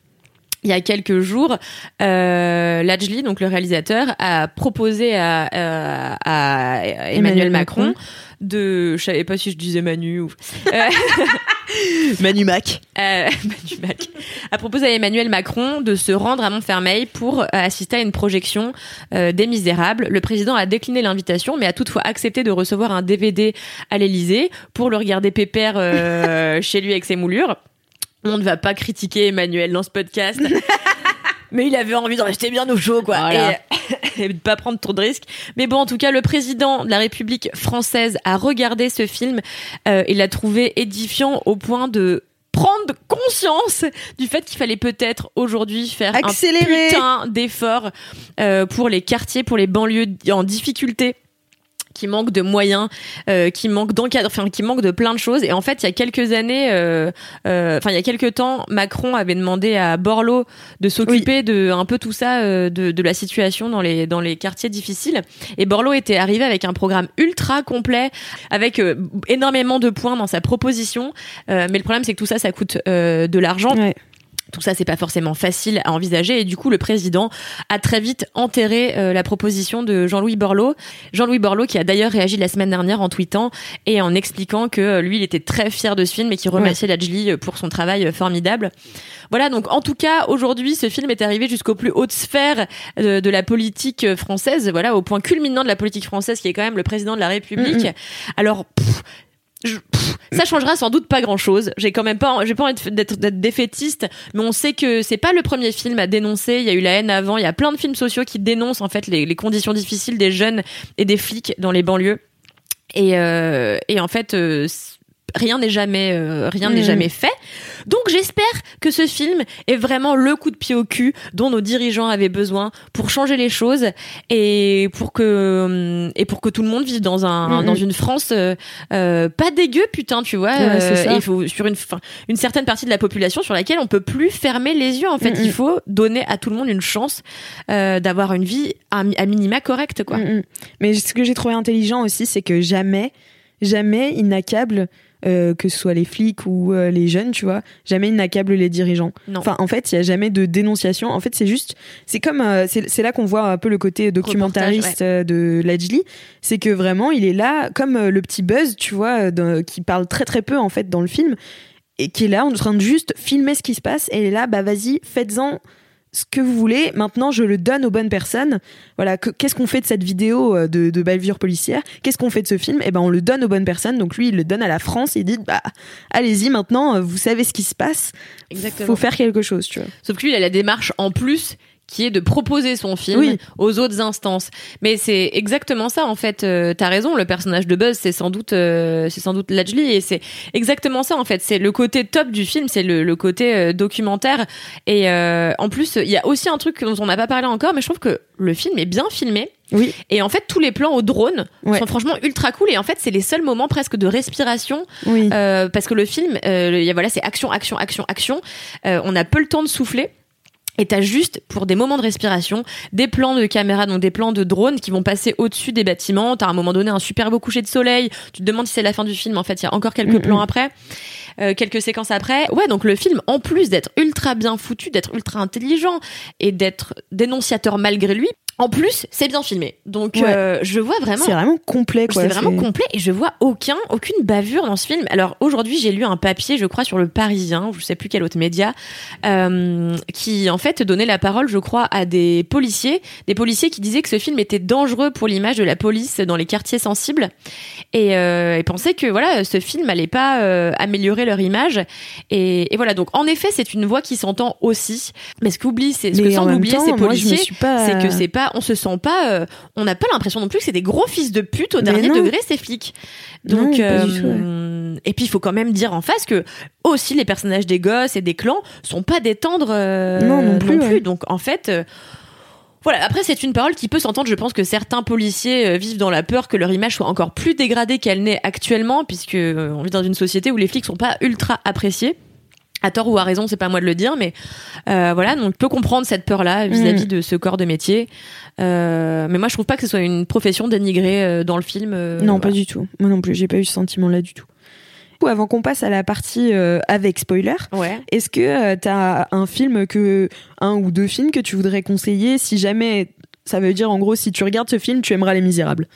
il y a quelques jours, euh, Lajli, donc le réalisateur, a proposé à, à- à Emmanuel, Emmanuel Macron, Macron. de, je savais pas si je disais Manu ou euh, Manu Mac. euh, Manu Mac, a proposé à Emmanuel Macron de se rendre à Montfermeil pour euh, assister à une projection euh, des Misérables. Le président a décliné l'invitation, mais a toutefois accepté de recevoir un DVD à l'Élysée pour le regarder pépère euh, chez lui avec ses moulures. On ne va pas critiquer Emmanuel dans ce podcast. Mais il avait envie de rester bien au chaud, quoi. Voilà. Et, et de pas prendre trop de risques. Mais bon, en tout cas, le président de la République française a regardé ce film euh, et l'a trouvé édifiant au point de prendre conscience du fait qu'il fallait peut-être aujourd'hui faire Accélérer. un putain d'effort euh, pour les quartiers, pour les banlieues en difficulté qui manquent de moyens, euh, qui manquent d'encadre, enfin qui manquent de plein de choses. Et en fait, il y a quelques années, euh, euh, enfin il y a quelques temps, Macron avait demandé à Borloo de s'occuper de un peu tout ça, euh, de, de la situation dans les dans les quartiers difficiles. Et Borloo était arrivé avec un programme ultra complet, avec euh, énormément de points dans sa proposition. Euh, mais le problème, c'est que tout ça, ça coûte euh, de l'argent. Ouais. Tout ça, c'est pas forcément facile à envisager et du coup, le président a très vite enterré euh, la proposition de Jean-Louis Borloo. Jean-Louis Borloo qui a d'ailleurs réagi la semaine dernière en tweetant et en expliquant que euh, lui, il était très fier de ce film et qu'il remerciait Lajli euh, pour son travail formidable. Voilà, donc en tout cas, aujourd'hui, ce film est arrivé jusqu'aux plus hautes sphères de, de la politique française, voilà, au point culminant de la politique française qui est quand même le président de la République. Alors, pff, ça changera sans doute pas grand chose. J'ai quand même pas, j'ai pas envie d'être défaitiste, mais on sait que c'est pas le premier film à dénoncer. Il y a eu la haine avant. Il y a plein de films sociaux qui dénoncent en fait les, conditions difficiles des jeunes et des flics dans les banlieues. Et, euh, en fait, euh, rien n'est jamais, euh, rien n'est Mhm. jamais fait. Donc j'espère que ce film est vraiment le coup de pied au cul dont nos dirigeants avaient besoin pour changer les choses et pour que hum, et pour que tout le monde vive dans un Mhm. dans une France euh, euh, pas dégueu putain tu vois Ouais, euh, il faut sur une fin- une certaine partie de la population sur laquelle on peut plus fermer les yeux en fait il faut donner à tout le monde une chance euh, d'avoir une vie à, à minima correcte quoi Mm, mm. Mais ce que j'ai trouvé intelligent aussi, c'est que jamais, jamais il n'accable, euh, que ce soit les flics ou euh, les jeunes, tu vois, jamais il n'accable les dirigeants. Non. Enfin, en fait, il y a jamais de dénonciation. En fait, c'est juste, c'est comme, euh, c'est là qu'on voit un peu le côté documentariste de Lajli. C'est que vraiment, il est là, comme le petit Buzz, tu vois, qui parle très très peu en fait dans le film, et qui est là en train de juste filmer ce qui se passe. Et il est là, bah vas-y, faites-en ce que vous voulez. Maintenant, je le donne aux bonnes personnes. Voilà, que- qu'est-ce qu'on fait de cette vidéo euh, de, de policière? Qu'est-ce qu'on fait de ce film? Eh ben, on le donne aux bonnes personnes. Donc lui, il le donne à la France. Il dit, bah, allez-y, maintenant, euh, vous savez ce qui se passe. Exactement. Faut faire quelque chose, tu vois. Sauf que lui, il a la démarche en plus qui est de proposer son film Oui. aux autres instances. Mais c'est exactement ça en fait. Euh, T'as raison, le personnage de Buzz, c'est sans doute, euh, c'est sans doute Lajli et c'est exactement ça en fait. C'est le côté top du film, c'est le, le côté euh, documentaire. Et euh, en plus, il y a aussi un truc dont on n'a pas parlé encore, mais je trouve que le film est bien filmé. Oui. Et en fait, tous les plans au drone Ouais. sont franchement ultra cool. Et en fait, c'est les seuls moments presque de respiration Oui. euh, parce que le film, euh, voilà, c'est action, action, action, action. Euh, on a peu le temps de souffler. Et t'as juste, pour des moments de respiration, des plans de caméra, donc des plans de drones qui vont passer au-dessus des bâtiments. T'as à un moment donné un super beau coucher de soleil. Tu te demandes si c'est la fin du film. En fait, il y a encore quelques plans après, euh, quelques séquences après. Ouais, donc le film, en plus d'être ultra bien foutu, d'être ultra intelligent et d'être dénonciateur malgré lui, en plus, c'est bien filmé. Donc, Ouais. euh, je vois vraiment C'est vraiment complet, quoi. c'est vraiment complet et je vois aucun, aucune bavure dans ce film. Alors aujourd'hui, j'ai lu un papier, je crois, sur le Parisien, je sais plus quel autre média, euh, qui en fait donnait la parole, je crois, à des policiers, des policiers qui disaient que ce film était dangereux pour l'image de la police dans les quartiers sensibles et, euh, et pensaient que voilà, ce film allait pas améliorer leur image. Et, et voilà, donc en effet, c'est une voix qui s'entend aussi. Mais ce qu'oublie, c'est ce que même oublier temps, ces policiers, c'est que c'est pas on se sent pas euh, on n'a pas l'impression non plus que c'est des gros fils de pute au Mais dernier non. degré ces flics Non, donc euh, et puis il faut quand même dire en face que aussi les personnages des gosses et des clans sont pas des tendres euh, Non, non plus, ouais. donc en fait voilà, après c'est une parole qui peut s'entendre. Je pense que certains policiers euh, vivent dans la peur que leur image soit encore plus dégradée qu'elle n'est actuellement, puisque euh, on vit dans une société où les flics sont pas ultra appréciés. À tort ou à raison, c'est pas à moi de le dire, mais euh, voilà, donc je peux comprendre cette peur-là vis-à-vis de ce corps de métier. Euh, mais moi, je trouve pas que ce soit une profession dénigrée euh, dans le film. euh, Non, voilà. pas du tout. Moi non plus, j'ai pas eu ce sentiment-là du tout. Avant qu'on passe à la partie avec spoiler, Ouais. est-ce que euh, t'as un film que un ou deux films que tu voudrais conseiller si jamais ça veut dire en gros si tu regardes ce film tu aimeras Les Misérables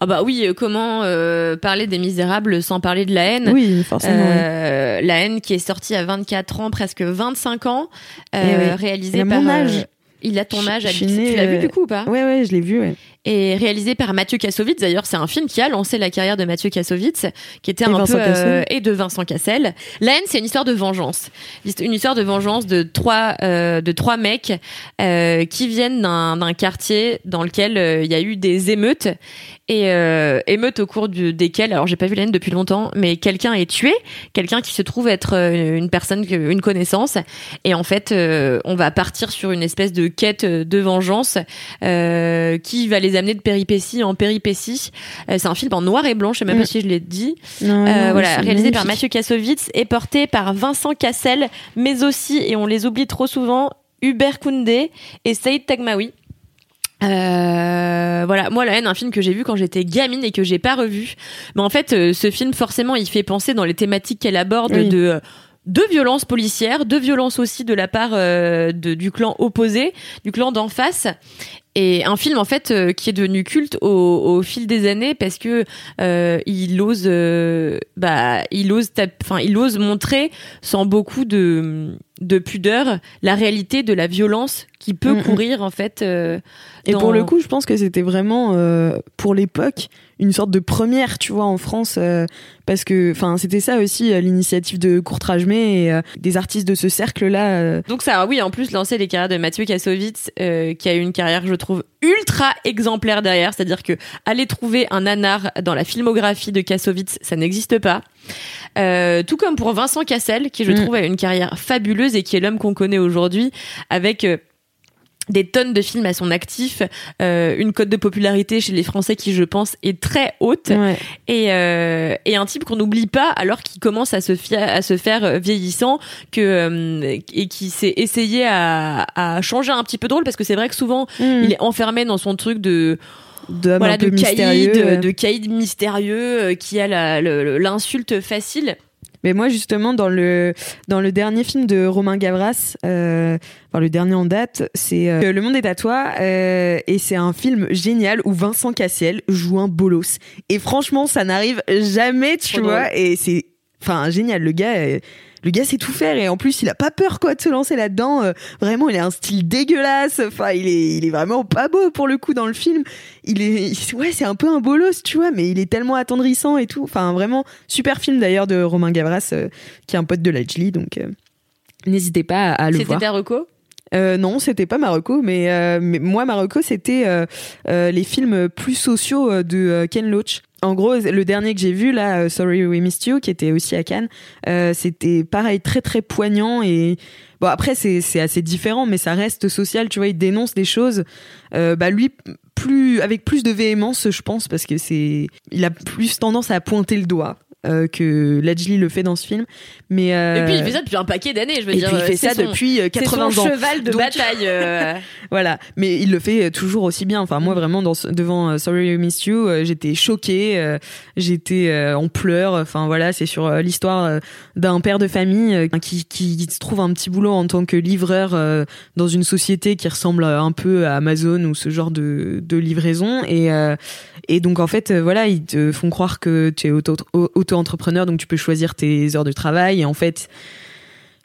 Ah bah oui, euh, comment euh, parler des misérables sans parler de la haine? Oui, forcément. oui. Euh, La haine qui est sortie à 24 ans, presque 25 ans, euh, Eh oui. réalisée par. mon euh, âge. il a ton Je- âge, je née, Tu l'as vu euh, du coup ou pas? Ouais, ouais, je l'ai vu. Ouais. Et réalisé par Mathieu Kassovitz. D'ailleurs, c'est un film qui a lancé la carrière de Mathieu Kassovitz, qui était Et un Vincent peu Cassel. et de Vincent Cassel. La haine, c'est une histoire de vengeance. Une histoire de vengeance de trois euh, de trois mecs euh, qui viennent d'un quartier dans lequel euh, il y a eu des émeutes et euh, émeutes au cours du- desquelles, alors j'ai pas vu la haine depuis longtemps, mais quelqu'un est tué, quelqu'un qui se trouve être euh, une personne, une connaissance, et en fait, euh, on va partir sur une espèce de quête de vengeance euh, qui va les amener de péripétie en péripétie. Euh, c'est un film en noir et blanc, je sais même Mm. pas si je l'ai dit. Non, Euh, non, voilà, réalisé par. Mathieu Kassovitz et porté par Vincent Cassel, mais aussi, et on les oublie trop souvent, Hubert Koundé et Saïd Tagmaoui. Euh, voilà, moi la haine, un film que j'ai vu quand j'étais gamine et que j'ai pas revu. Mais en fait, euh, ce film forcément, il fait penser dans les thématiques qu'elle aborde Oui. de euh, de violences policières, de violences aussi de la part euh, de, du clan opposé, du clan d'en face. Et un film en fait euh, qui est devenu culte au, au, fil des années parce que euh, il ose, bah, il ose, enfin, il ose montrer sans beaucoup de de pudeur la réalité de la violence qui peut Mm, mm. courir en fait. euh, Et dans- pour le coup, je pense que c'était vraiment euh, pour l'époque une sorte de première, tu vois, en France, euh, parce que, enfin, c'était ça aussi l'initiative de Courtrage-May et des artistes de ce cercle-là. euh, Donc ça, a, oui, en plus lancé les carrières de Mathieu Kassovitz, qui a eu une carrière, je trouve, ultra exemplaire derrière. C'est-à-dire que aller trouver un nanar dans la filmographie de Kassovitz, ça n'existe pas. Euh, tout comme pour Vincent Cassel, qui je Mm. trouve a une carrière fabuleuse et qui est l'homme qu'on connaît aujourd'hui, avec euh, des tonnes de films à son actif, euh, une cote de popularité chez les Français qui, je pense, est très haute ouais. et, euh, et un type qu'on n'oublie pas alors qu'il commence à se, à se faire euh, vieillissant que, euh, et qui s'est essayé à, à changer un petit peu de rôle parce que c'est vrai que souvent Mm. il est enfermé dans son truc de D'homme voilà de caïd mystérieux. de caïd mystérieux euh, qui a l'insulte facile Mais moi, justement, dans le, dans le dernier film de Romain Gavras, euh, enfin, le dernier en date, c'est euh, Le Monde est à toi, euh, et c'est un film génial où Vincent Cassel joue un bolos. Et franchement, ça n'arrive jamais, tu Trop vois, et c'est, enfin, génial. Le gars, le gars sait tout faire, et en plus, il a pas peur, quoi, de se lancer là-dedans. Euh, vraiment, il a un style dégueulasse. Enfin, il est, il est vraiment pas beau pour le coup dans le film. Il est, il- ouais, c'est un peu un bolos, tu vois, mais il est tellement attendrissant et tout. Enfin, vraiment, super film d'ailleurs de Romain Gavras, euh, qui est un pote de Lajli, donc euh, n'hésitez pas à, à le c'était voir. ta reco? Euh, non, c'était pas Marocco, mais, euh, mais moi, Marocco, c'était les films plus sociaux de Ken Loach. En gros, le dernier que j'ai vu, là, euh, Sorry We Missed You, qui était aussi à Cannes, euh, c'était pareil, très très poignant et bon après c'est c'est assez différent, mais ça reste social, tu vois. Il dénonce des choses. Euh, bah lui, plus avec plus de véhémence, je pense, parce que c'est, il a plus tendance à pointer le doigt. Euh, que Lajli le fait dans ce film mais euh, et puis il fait ça depuis un paquet d'années je veux et dire puis il fait c'est ça son- depuis euh, c'est 80 son ans cheval de Donc- bataille euh. voilà, mais il le fait euh, toujours aussi bien. Enfin, moi vraiment dans ce- devant euh, Sorry We Missed You, euh, j'étais choquée, euh, j'étais euh, en pleurs. Enfin voilà, c'est sur euh, l'histoire euh, d'un père de famille euh, qui, qui se trouve un petit boulot en tant que livreur euh, dans une société qui ressemble euh, un peu à Amazon ou ce genre de, de livraison et euh, et donc en fait euh, voilà ils te font croire que tu es auto- auto-entrepreneur donc tu peux choisir tes heures de travail et en fait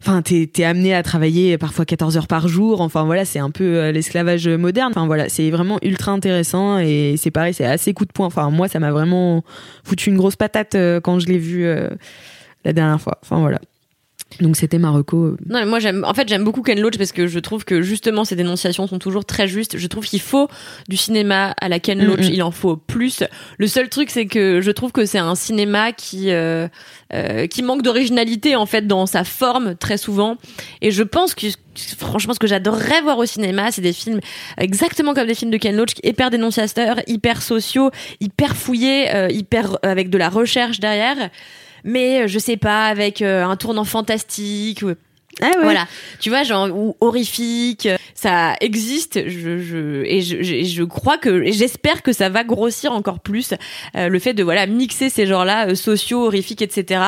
Enfin, t'es es amené à travailler parfois 14 heures par jour. Enfin voilà, c'est un peu euh, l'esclavage moderne. Enfin voilà, c'est vraiment ultra intéressant et c'est pareil, c'est assez coup de poing. Enfin moi, ça m'a vraiment foutu une grosse patate euh, quand je l'ai vu euh, la dernière fois. Enfin voilà. Donc c'était Marocco. Non, mais moi j'aime. En fait, j'aime beaucoup Ken Loach parce que je trouve que justement ces dénonciations sont toujours très justes. Je trouve qu'il faut du cinéma à la Ken Mm, Loach. mm. Il en faut plus. Le seul truc, c'est que je trouve que c'est un cinéma qui euh, euh, qui manque d'originalité en fait dans sa forme très souvent. Et je pense que franchement, ce que j'adorerais voir au cinéma, c'est des films exactement comme des films de Ken Loach, hyper dénonciateurs, hyper sociaux, hyper fouillés, euh, hyper avec de la recherche derrière. Mais euh, je sais pas, avec euh, un tournant fantastique. ou- Ah ouais. voilà, tu vois, genre ou horrifique, ça existe. Je, je et je, je, je crois que j'espère que ça va grossir encore plus euh, le fait de voilà mixer ces genres-là euh, sociaux, horrifiques, etc.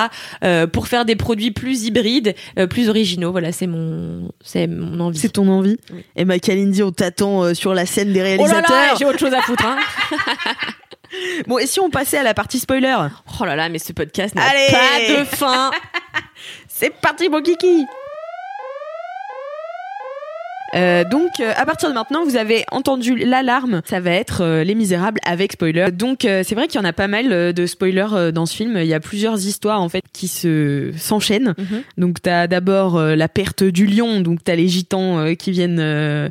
euh, pour faire des produits plus hybrides, euh, plus originaux. Voilà, c'est mon c'est mon envie. C'est ton envie. Oui. Et bah Kalindi, on t'attend euh, sur la scène des Oh là réalisateurs. là, j'ai autre chose à foutre. Hein. bon, et si on passait à la partie spoiler oh là là, mais ce podcast n'a Allez pas de fin. C'est parti, mon kiki Euh, donc, euh, à partir de maintenant, vous avez entendu l'alarme. Ça va être euh, Les Misérables avec spoiler. Donc, c'est vrai qu'il y en a pas mal de spoilers dans ce film. Il y a plusieurs histoires en fait qui se s'enchaînent. Mhm. Donc, t'as d'abord la perte du lion. Donc, t'as les gitans qui viennent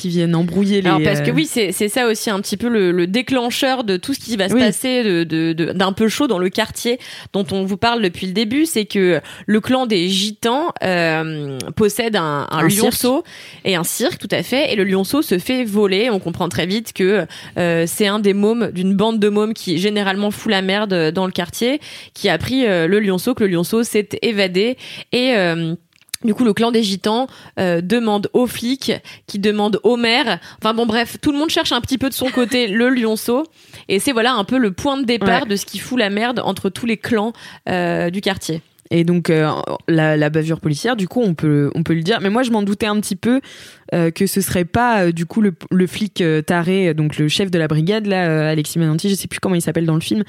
qui viennent embrouiller les. Alors parce que euh, oui, c'est ça aussi un petit peu le, le déclencheur de tout ce qui va se Oui. passer de de- de- d'un peu chaud dans le quartier dont on vous parle depuis le début, c'est que le clan des gitans euh, possède un, un, Un lionceau et un cirque tout à fait, et le lionceau se fait voler. On comprend très vite que euh, c'est un des mômes d'une bande de mômes qui généralement fout la merde dans le quartier, qui a pris euh, le lionceau, que le lionceau s'est évadé et euh, du coup, le clan des gitans euh, demande aux flics, qui demandent au maire. Enfin bon, bref, tout le monde cherche un petit peu de son côté le lionceau. Et c'est voilà un peu le point de départ Ouais. de ce qui fout la merde entre tous les clans euh, du quartier. Et donc euh, la, la bavure policière, du coup, on peut on peut le dire. Mais moi, je m'en doutais un petit peu euh, que ce serait pas euh, du coup le, le flic euh, taré, donc le chef de la brigade là, euh, Alexis Mananti, je sais plus comment il s'appelle dans le film.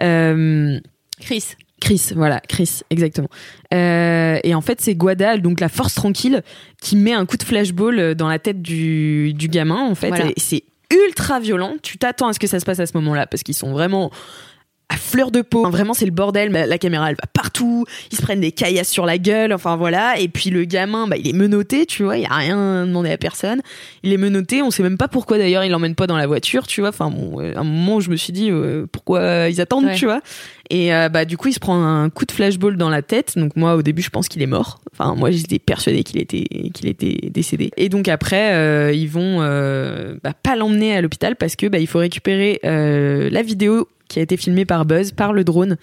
Euh, Chris. Chris, voilà, Chris, exactement. Euh, et en fait, c'est Guada, donc la force tranquille, qui met un coup de flashball dans la tête du, du gamin, en fait. Voilà. C'est ultra violent. Tu t'attends à ce que ça se passe à ce moment-là, parce qu'ils sont vraiment à fleur de peau. Enfin, vraiment, c'est le bordel. La, la caméra, elle va partout. Ils se prennent des caillasses sur la gueule. Enfin, voilà. Et puis, le gamin, bah, il est menotté, tu vois. Il a rien demandé à personne. Il est menotté. On sait même pas pourquoi, d'ailleurs, il l'emmène pas dans la voiture, tu vois. Enfin, bon, euh, à un moment je me suis dit, euh, pourquoi ils attendent, Ouais. tu vois. Et euh, bah, du coup, il se prend un coup de flashball dans la tête. Donc, moi, au début, je pense qu'il est mort. Enfin, moi, j'étais persuadée qu'il était, qu'il était décédé. Et donc, après, euh, ils vont bah, pas l'emmener à l'hôpital parce que bah, il faut récupérer la vidéo qui a été filmée par Buzz, par le drone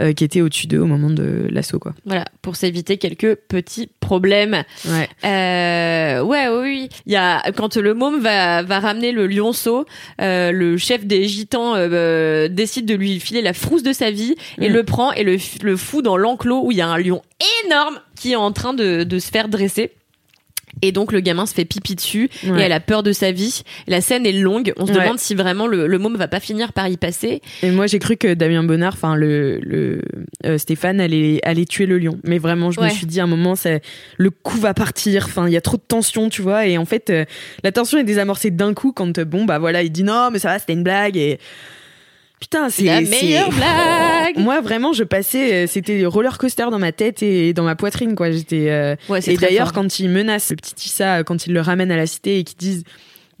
euh, qui était au-dessus d'eux au moment de l'assaut, quoi. Voilà, pour s'éviter quelques petits problèmes. Ouais. Euh, ouais, oui, oui. Il y a quand le môme va va ramener le lionceau, euh, le chef des gitans euh, décide de lui filer la frousse de sa vie et Mm. le prend et le le fout dans l'enclos où il y a un lion énorme qui est en train de de se faire dresser. Et donc le gamin se fait pipi dessus et elle a peur de sa vie. La scène est longue. On se Ouais. demande si vraiment le, le môme va pas finir par y passer. Et moi, j'ai cru que Damien Bonnard, enfin le, le euh, Stéphane, allait, allait tuer le lion. Mais vraiment, je me suis dit à un moment, c'est le coup va partir. Enfin, il y a trop de tension, tu vois. Et en fait, euh, la tension est désamorcée d'un coup quand euh, bon bah voilà, il dit non, mais ça va, c'était une blague. Et putain, c'est La meilleure blague. Moi, vraiment, je passais, euh, c'était roller coaster dans ma tête et dans ma poitrine, quoi. J'étais. euh, Ouais, c'est et d'ailleurs, quand ils menacent le petit Issa, euh, quand ils le ramènent à la cité et qu'ils disent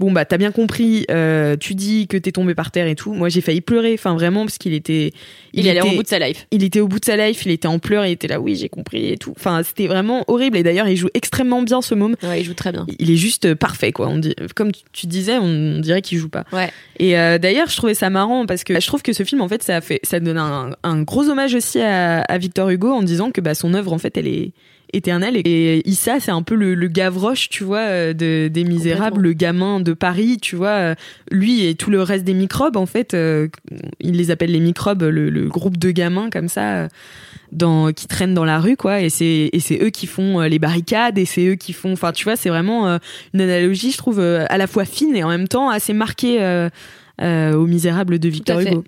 Bon, bah, t'as bien compris, euh, tu dis que t'es tombé par terre et tout. Moi, j'ai failli pleurer, enfin, vraiment, parce qu'il était. il, était, au bout de sa life. il était au bout de sa life, il était en pleurs, il était là, oui, j'ai compris et tout. Enfin, c'était vraiment horrible. Et d'ailleurs, il joue extrêmement bien ce môme. Ouais, il joue très bien. Il est juste parfait, quoi. On dit, comme tu disais, on dirait qu'il joue pas. Ouais. Et euh, d'ailleurs, je trouvais ça marrant parce que je trouve que ce film, en fait, ça fait, ça donne un, un gros hommage aussi à, à Victor Hugo en disant que bah, son œuvre, en fait, elle est éternelle. Et Issa, c'est un peu le, le Gavroche, tu vois, euh, de, des Misérables, le gamin de Paris, tu vois. euh, Lui et tout le reste des microbes, en fait, euh, il les appelle les microbes, le, le groupe de gamins comme ça. dans, qui traînent dans la rue quoi et c'est eux qui font les barricades et c'est eux qui font enfin tu vois c'est vraiment une analogie je trouve à la fois fine et en même temps assez marquée euh, euh, aux Misérables de Victor. Hugo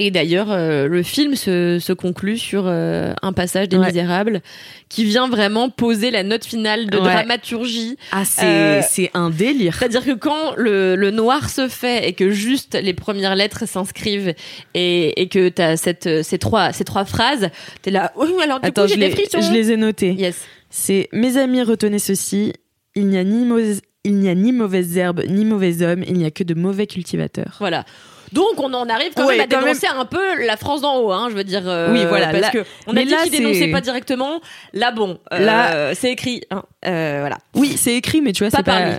Et d'ailleurs, euh, le film se, se conclut sur euh, un passage des Ouais. Misérables qui vient vraiment poser la note finale de Ouais. dramaturgie. ah c'est Euh, un délire C'est-à-dire que quand le, le noir se fait et que juste les premières lettres s'inscrivent et, et que t'as cette ces trois ces trois phrases, t'es là. Oui, alors du attends coup j'ai des frissons. je les ai notés Yes. c'est mes amis retenez ceci il n'y a ni mauvaise il n'y a ni mauvaise herbe ni mauvais homme il n'y a que de mauvais cultivateurs Voilà. Donc on en arrive quand Ouais, même à quand dénoncer un peu la France d'en haut, hein, je veux dire. euh, Oui, voilà, Parce là- que on a dit qu'ils dénonçaient pas directement. Là, bon, euh, Là- c'est écrit. hein, euh, voilà. oui c'est écrit mais tu vois Pas c'est par pas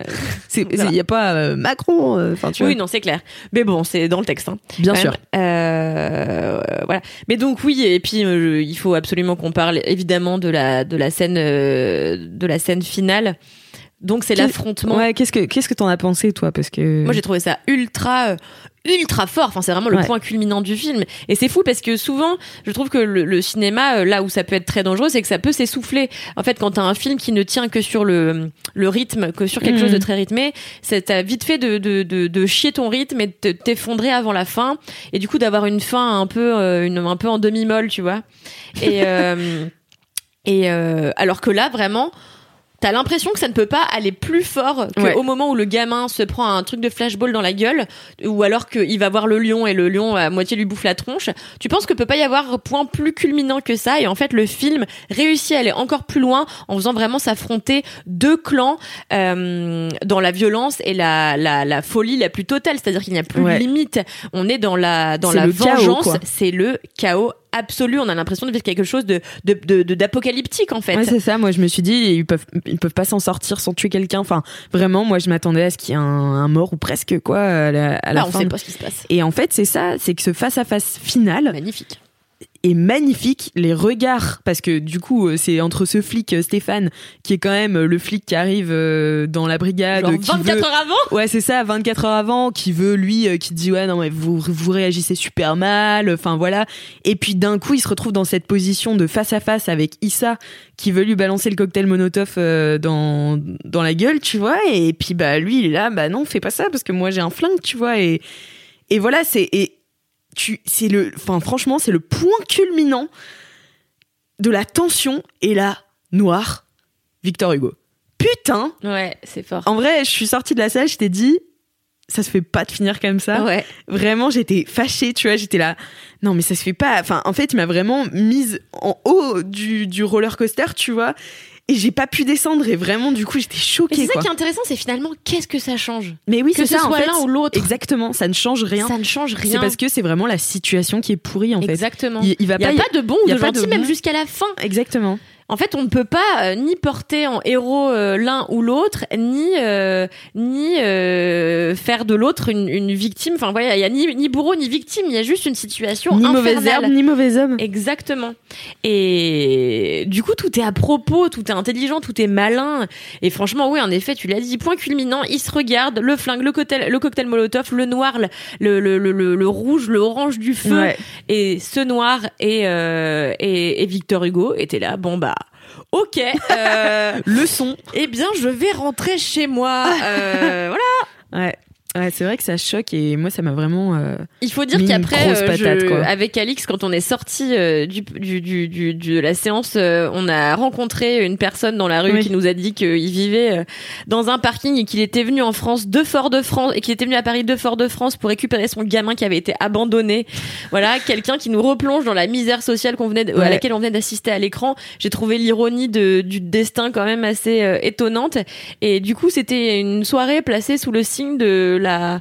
il Voilà. y a pas Macron enfin tu Oui, vois non, c'est clair. Mais bon, c'est dans le texte. Hein. bien sûr voilà. Mais donc oui, et puis il faut absolument qu'on parle évidemment de la de la scène de la scène finale. Donc c'est l'affrontement. ouais qu'est-ce que qu'est-ce que t'en as pensé toi? Parce que Moi j'ai trouvé ça ultra ultra fort. Enfin c'est vraiment le Ouais. point culminant du film. Et c'est fou parce que souvent je trouve que le, le cinéma euh, là où ça peut être très dangereux c'est que ça peut s'essouffler. En fait quand t'as un film qui ne tient que sur le le rythme, que sur quelque Mhm. chose de très rythmé, c'est t'as vite fait de, de, de, de chier ton rythme et de te- t'effondrer avant la fin et du coup d'avoir une fin un peu euh, une un peu en demi molle tu vois. Et euh, et euh, alors que là vraiment T'as l'impression que ça ne peut pas aller plus fort qu'au Ouais. moment où le gamin se prend un truc de flashball dans la gueule, ou alors qu'il va voir le lion et le lion à moitié lui bouffe la tronche. Tu penses que peut pas y avoir point plus culminant que ça, et en fait le film réussit à aller encore plus loin en faisant vraiment s'affronter deux clans euh, dans la violence et la, la, la folie la plus totale, c'est-à-dire qu'il n'y a plus Ouais. de limite. On est dans la dans la vengeance, c'est le chaos absolu. On a l'impression de vivre quelque chose de d'apocalyptique en fait. Ouais, c'est ça. Moi, je me suis dit, ils peuvent, ils peuvent pas s'en sortir sans tuer quelqu'un. Enfin, vraiment, moi, je m'attendais à ce qu'il y ait un, un mort ou presque, quoi, à la, à la Là, on fin. sait pas ce qui se passe. Et en fait, c'est ça, c'est que ce face à face final, Magnifique. Est magnifique. Les regards, parce que du coup, euh, c'est entre ce flic euh, Stéphane, qui est quand même euh, le flic qui arrive dans la brigade, Genre qui 24 veut- heures avant? Ouais, c'est ça, 24 heures avant, qui veut, lui, qui dit, ouais, non, mais vous, vous réagissez super mal, enfin voilà. Et puis d'un coup, il se retrouve dans cette position de face à face avec Issa, qui veut lui balancer le cocktail Monotov dans, dans la gueule, tu vois. Et puis, bah, lui, il est là, bah non, fais pas ça, parce que moi, j'ai un flingue, tu vois. Et, et voilà, c'est. Et tu, c'est le. Enfin, franchement, c'est le point culminant de la tension. Et là, noir, Victor Hugo. Putain! Ouais, c'est fort. En vrai, je suis sortie de la salle, je t'ai dit, ça se fait pas de finir comme ça. Ouais. Vraiment, j'étais fâchée, tu vois, j'étais là. Non, mais ça se fait pas. Enfin, en fait, il m'a vraiment mise en haut du, du roller coaster, tu vois. Et j'ai pas pu descendre. Et vraiment, du coup, j'étais choquée, c'est ça quoi. qui est intéressant, c'est finalement qu'est-ce que ça change Mais oui, Que ce ça, soit l'un ou l'autre. Exactement, ça ne change rien. Ça ne change rien. C'est parce que c'est vraiment la situation qui est pourrie, en fait. Exactement. Il, il va n'y a pas. de bon ou y a de pas de gentil, même bon. jusqu'à la fin. Exactement. En fait, on ne peut pas euh, ni porter en héros euh, l'un ou l'autre, ni euh, ni euh, faire de l'autre une, une victime. Enfin, voilà, il y a ni, ni bourreau ni victime. Il y a juste une situation Ni mauvais infernale. herbe, ni mauvais homme. Exactement. Et du coup, tout est à propos, tout est intelligent, tout est malin. Et franchement, oui, en effet, tu l'as dit, point culminant, ils se regardent, le flingue, le cocktail, le cocktail Molotov, le noir, le, le, le, le, le rouge, le orange du feu. Ouais. Et ce noir et, euh, et, et Victor Hugo étaient là, bon bah... Ok, euh, Le son. eh bien je vais rentrer chez moi. Euh, voilà. Ouais. Ouais, c'est vrai que ça choque et moi, ça m'a vraiment. euh, Il faut dire qu'après, euh, avec Alix, quand on est sorti euh, du, du, du, de la séance, euh, on a rencontré une personne dans la rue Oui. qui nous a dit qu'il vivait euh, dans un parking et qu'il était venu en France de Fort-de-France et qu'il était venu à Paris de Fort-de-France pour récupérer son gamin qui avait été abandonné. Voilà, quelqu'un qui nous replonge dans la misère sociale qu'on venait de- à laquelle on venait d'assister à l'écran. J'ai trouvé l'ironie de, du destin quand même assez étonnante. Et du coup, c'était une soirée placée sous le signe de la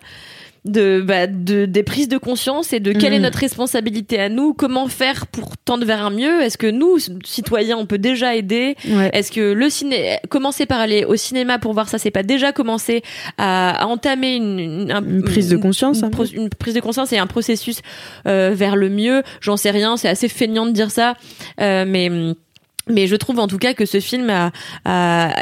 de, bah, de des prises de conscience et de quelle est Mhm. notre responsabilité à nous, comment faire pour tendre vers un mieux? Est-ce que nous, citoyens, on peut déjà aider? Ouais. Est-ce que le ciné, commencer par aller au cinéma pour voir ça, c'est pas déjà commencer à, à entamer une, une, un- Une prise de conscience, une, pro- une prise de conscience et un processus euh, vers le mieux. J'en sais rien, c'est assez feignant de dire ça, euh, mais mais je trouve en tout cas que ce film a,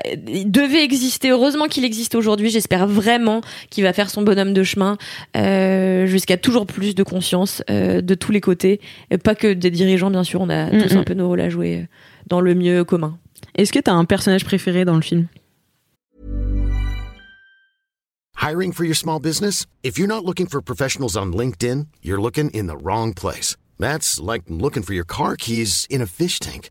devait exister. Heureusement qu'il existe aujourd'hui. J'espère vraiment qu'il va faire son bonhomme de chemin euh, jusqu'à toujours plus de conscience euh, de tous les côtés. Et pas que des dirigeants, bien sûr. On a tous un peu nos rôles à jouer euh, dans le mieux commun. Est-ce que t'as un personnage préféré dans le film? Hiring for your small business? If you're not looking for professionals on LinkedIn, you're looking in the wrong place. That's like looking for your car keys in a fish tank.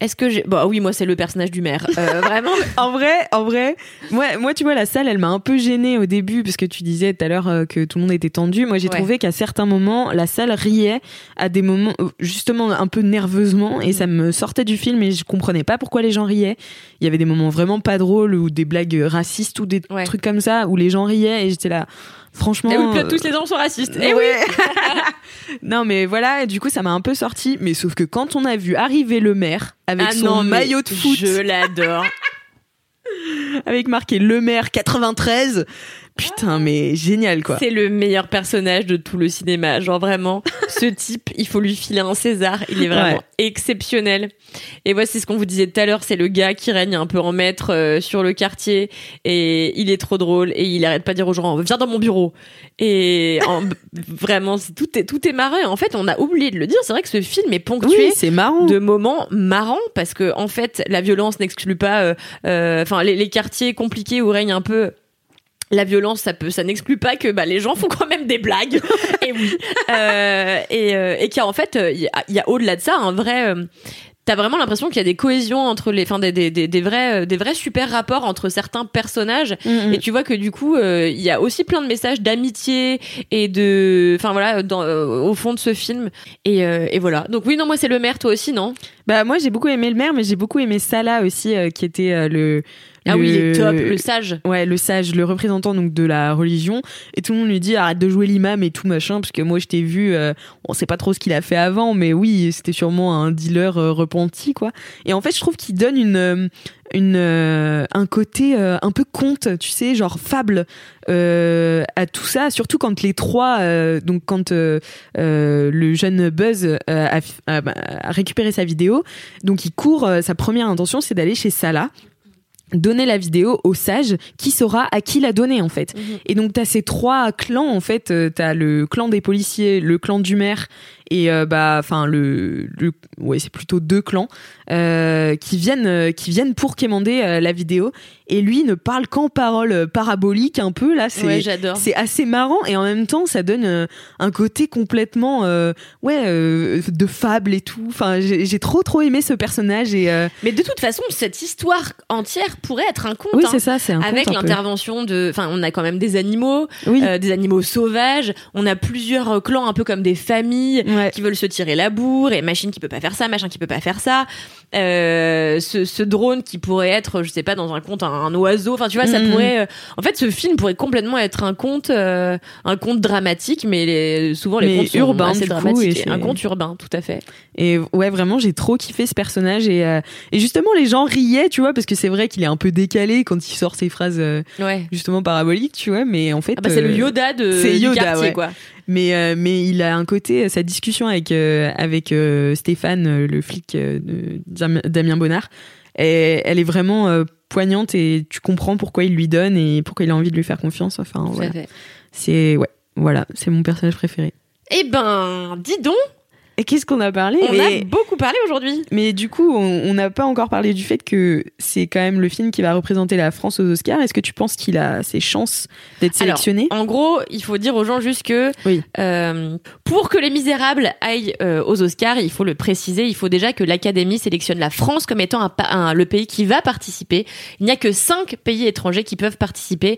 Est-ce que j'ai. Bah oui, moi, c'est le personnage du maire. Euh, vraiment. En vrai, en vrai, moi, moi, tu vois, la salle, elle m'a un peu gênée au début parce que tu disais tout à l'heure euh, que tout le monde était tendu. Moi, j'ai Ouais. trouvé qu'à certains moments, la salle riait à des moments, euh, justement, un peu nerveusement et ça me sortait du film et je comprenais pas pourquoi les gens riaient. Il y avait des moments vraiment pas drôles ou des blagues racistes ou des Ouais. trucs comme ça où les gens riaient et j'étais là, franchement. Et oui, euh, tous les gens sont racistes. Et oui. ouais. non mais voilà, du coup ça m'a un peu sorti, mais sauf que quand on a vu arriver le maire avec Ah son non, maillot de foot, Je l'adore. avec marqué le maire 93, putain mais génial quoi. C'est le meilleur personnage de tout le cinéma. Genre vraiment, ce type, il faut lui filer un César. Il est vraiment Ouais. exceptionnel. Et c'est ce qu'on vous disait tout à l'heure. C'est le gars qui règne un peu en maître euh, sur le quartier. Et il est trop drôle. Et il arrête pas de dire aux gens, viens dans mon bureau. Et en- vraiment, tout est, tout est marrant. En fait, on a oublié de le dire. C'est vrai que ce film est ponctué Oui, c'est marrant. de moments marrants parce que en fait la violence n'exclut pas euh, euh, enfin les, les quartiers compliqués où règne un peu la violence, ça peut, ça n'exclut pas que bah, les gens font quand même des blagues. et oui, euh, et, euh, et qu'il y a en fait, il y a, au-delà de ça un vrai. euh, T'as vraiment l'impression qu'il y a des cohésions entre les, enfin des, des, des, des vrais, euh, des vrais super rapports entre certains personnages. Mm, mm. Et tu vois que du coup, euh, il y a aussi plein de messages d'amitié et de, enfin voilà, dans, euh, au fond de ce film. Et, euh, et voilà. Donc oui, non, moi c'est le maire, toi aussi, non? Bah moi j'ai beaucoup aimé le maire, mais j'ai beaucoup aimé Salah aussi, qui était le. Ah oui, il est le- top, le sage. Ouais, le sage, le représentant donc de la religion, et tout le monde lui dit arrête de jouer l'imam et tout machin, parce que moi je t'ai vu, euh, on sait pas trop ce qu'il a fait avant, mais oui, c'était sûrement un dealer euh, repenti quoi. Et en fait, je trouve qu'il donne une euh, une euh, un côté euh, un peu conte, tu sais, genre fable euh, à tout ça, surtout quand les trois, euh, donc quand euh, euh, le jeune Buzz euh, a, a- a récupéré sa vidéo, donc il court, euh, sa première intention c'est d'aller chez Salah donner la vidéo au sage qui saura à qui la donner en fait. Et donc t'as ces trois clans en fait, euh, t'as le clan des policiers, le clan du maire et euh, bah enfin le, le ouais c'est plutôt deux clans euh, qui viennent euh, qui viennent pour quémander euh, la vidéo et lui ne parle qu'en paroles paraboliques un peu là c'est Ouais, j'adore. c'est assez marrant et en même temps ça donne un côté complètement ouais de fable et tout enfin j'ai trop trop aimé ce personnage et Mais de toute façon, cette histoire entière pourrait être un conte. oui hein. c'est ça c'est un Avec l'intervention de, enfin, on a quand même des animaux, oui des animaux sauvages. On a plusieurs clans, un peu comme des familles ouais. Qui veulent se tirer la bourre et machine qui peut pas faire ça, machin qui peut pas faire ça. Euh, ce, ce drone qui pourrait être, je sais pas, dans un conte, un, un oiseau. Enfin, tu vois, ça Mhm. pourrait. euh, en fait, ce film pourrait complètement être un conte, euh, un conte dramatique, mais les- souvent les Mais contes sont urbain, assez du coup, dramatiques. un c'est- conte urbain, tout à fait. Et ouais, vraiment, j'ai trop kiffé ce personnage. Et, euh, et justement, les gens riaient, tu vois, parce que c'est vrai qu'il est un peu décalé quand il sort ses phrases Ouais. justement paraboliques, tu vois. Mais en fait. Ah bah c'est le Yoda de c'est Yoda, quartier, ouais. quoi. Mais, euh, mais il a un côté, sa discussion avec, euh, avec euh, Stéphane, euh, le flic euh, de Damien Bonnard, et, elle est vraiment euh, poignante et tu comprends pourquoi il lui donne et pourquoi il a envie de lui faire confiance. Enfin, voilà. C'est ouais, voilà, c'est mon personnage préféré. Eh ben, dis donc, Et qu'est-ce qu'on a parlé on mais, a beaucoup parlé aujourd'hui. mais du coup, on n'a pas encore parlé du fait que c'est quand même le film qui va représenter la France aux Oscars. Est-ce que tu penses qu'il a ses chances d'être sélectionné? En gros, il faut dire aux gens juste que Oui. euh, pour que Les Misérables aillent euh, aux Oscars, il faut le préciser, il faut déjà que l'Académie sélectionne la France comme étant un, pa- un- le pays qui va participer. Il n'y a que cinq pays étrangers qui peuvent participer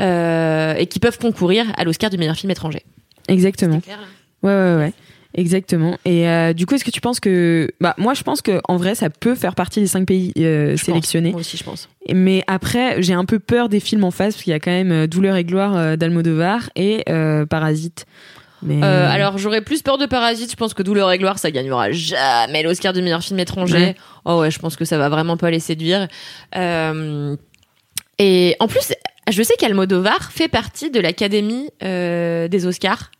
euh, et qui peuvent concourir à l'Oscar du meilleur film étranger. Exactement. Clair, là Ouais, ouais, ouais. Exactement. Et euh, du coup, est-ce que tu penses que, bah, moi, je pense que en vrai, ça peut faire partie des cinq pays euh, pense. sélectionnés. Moi aussi, je pense. Mais après, j'ai un peu peur des films en face parce qu'il y a quand même euh, Douleur et gloire euh, d'Almodovar et Parasite. Mais alors j'aurais plus peur de Parasite. Je pense que Douleur et Gloire, ça gagnera jamais l'Oscar du meilleur film étranger. Ouais. Oh ouais, je pense que ça va vraiment pas les séduire. Et en plus, je sais qu'Almodovar fait partie de l'Académie des Oscars.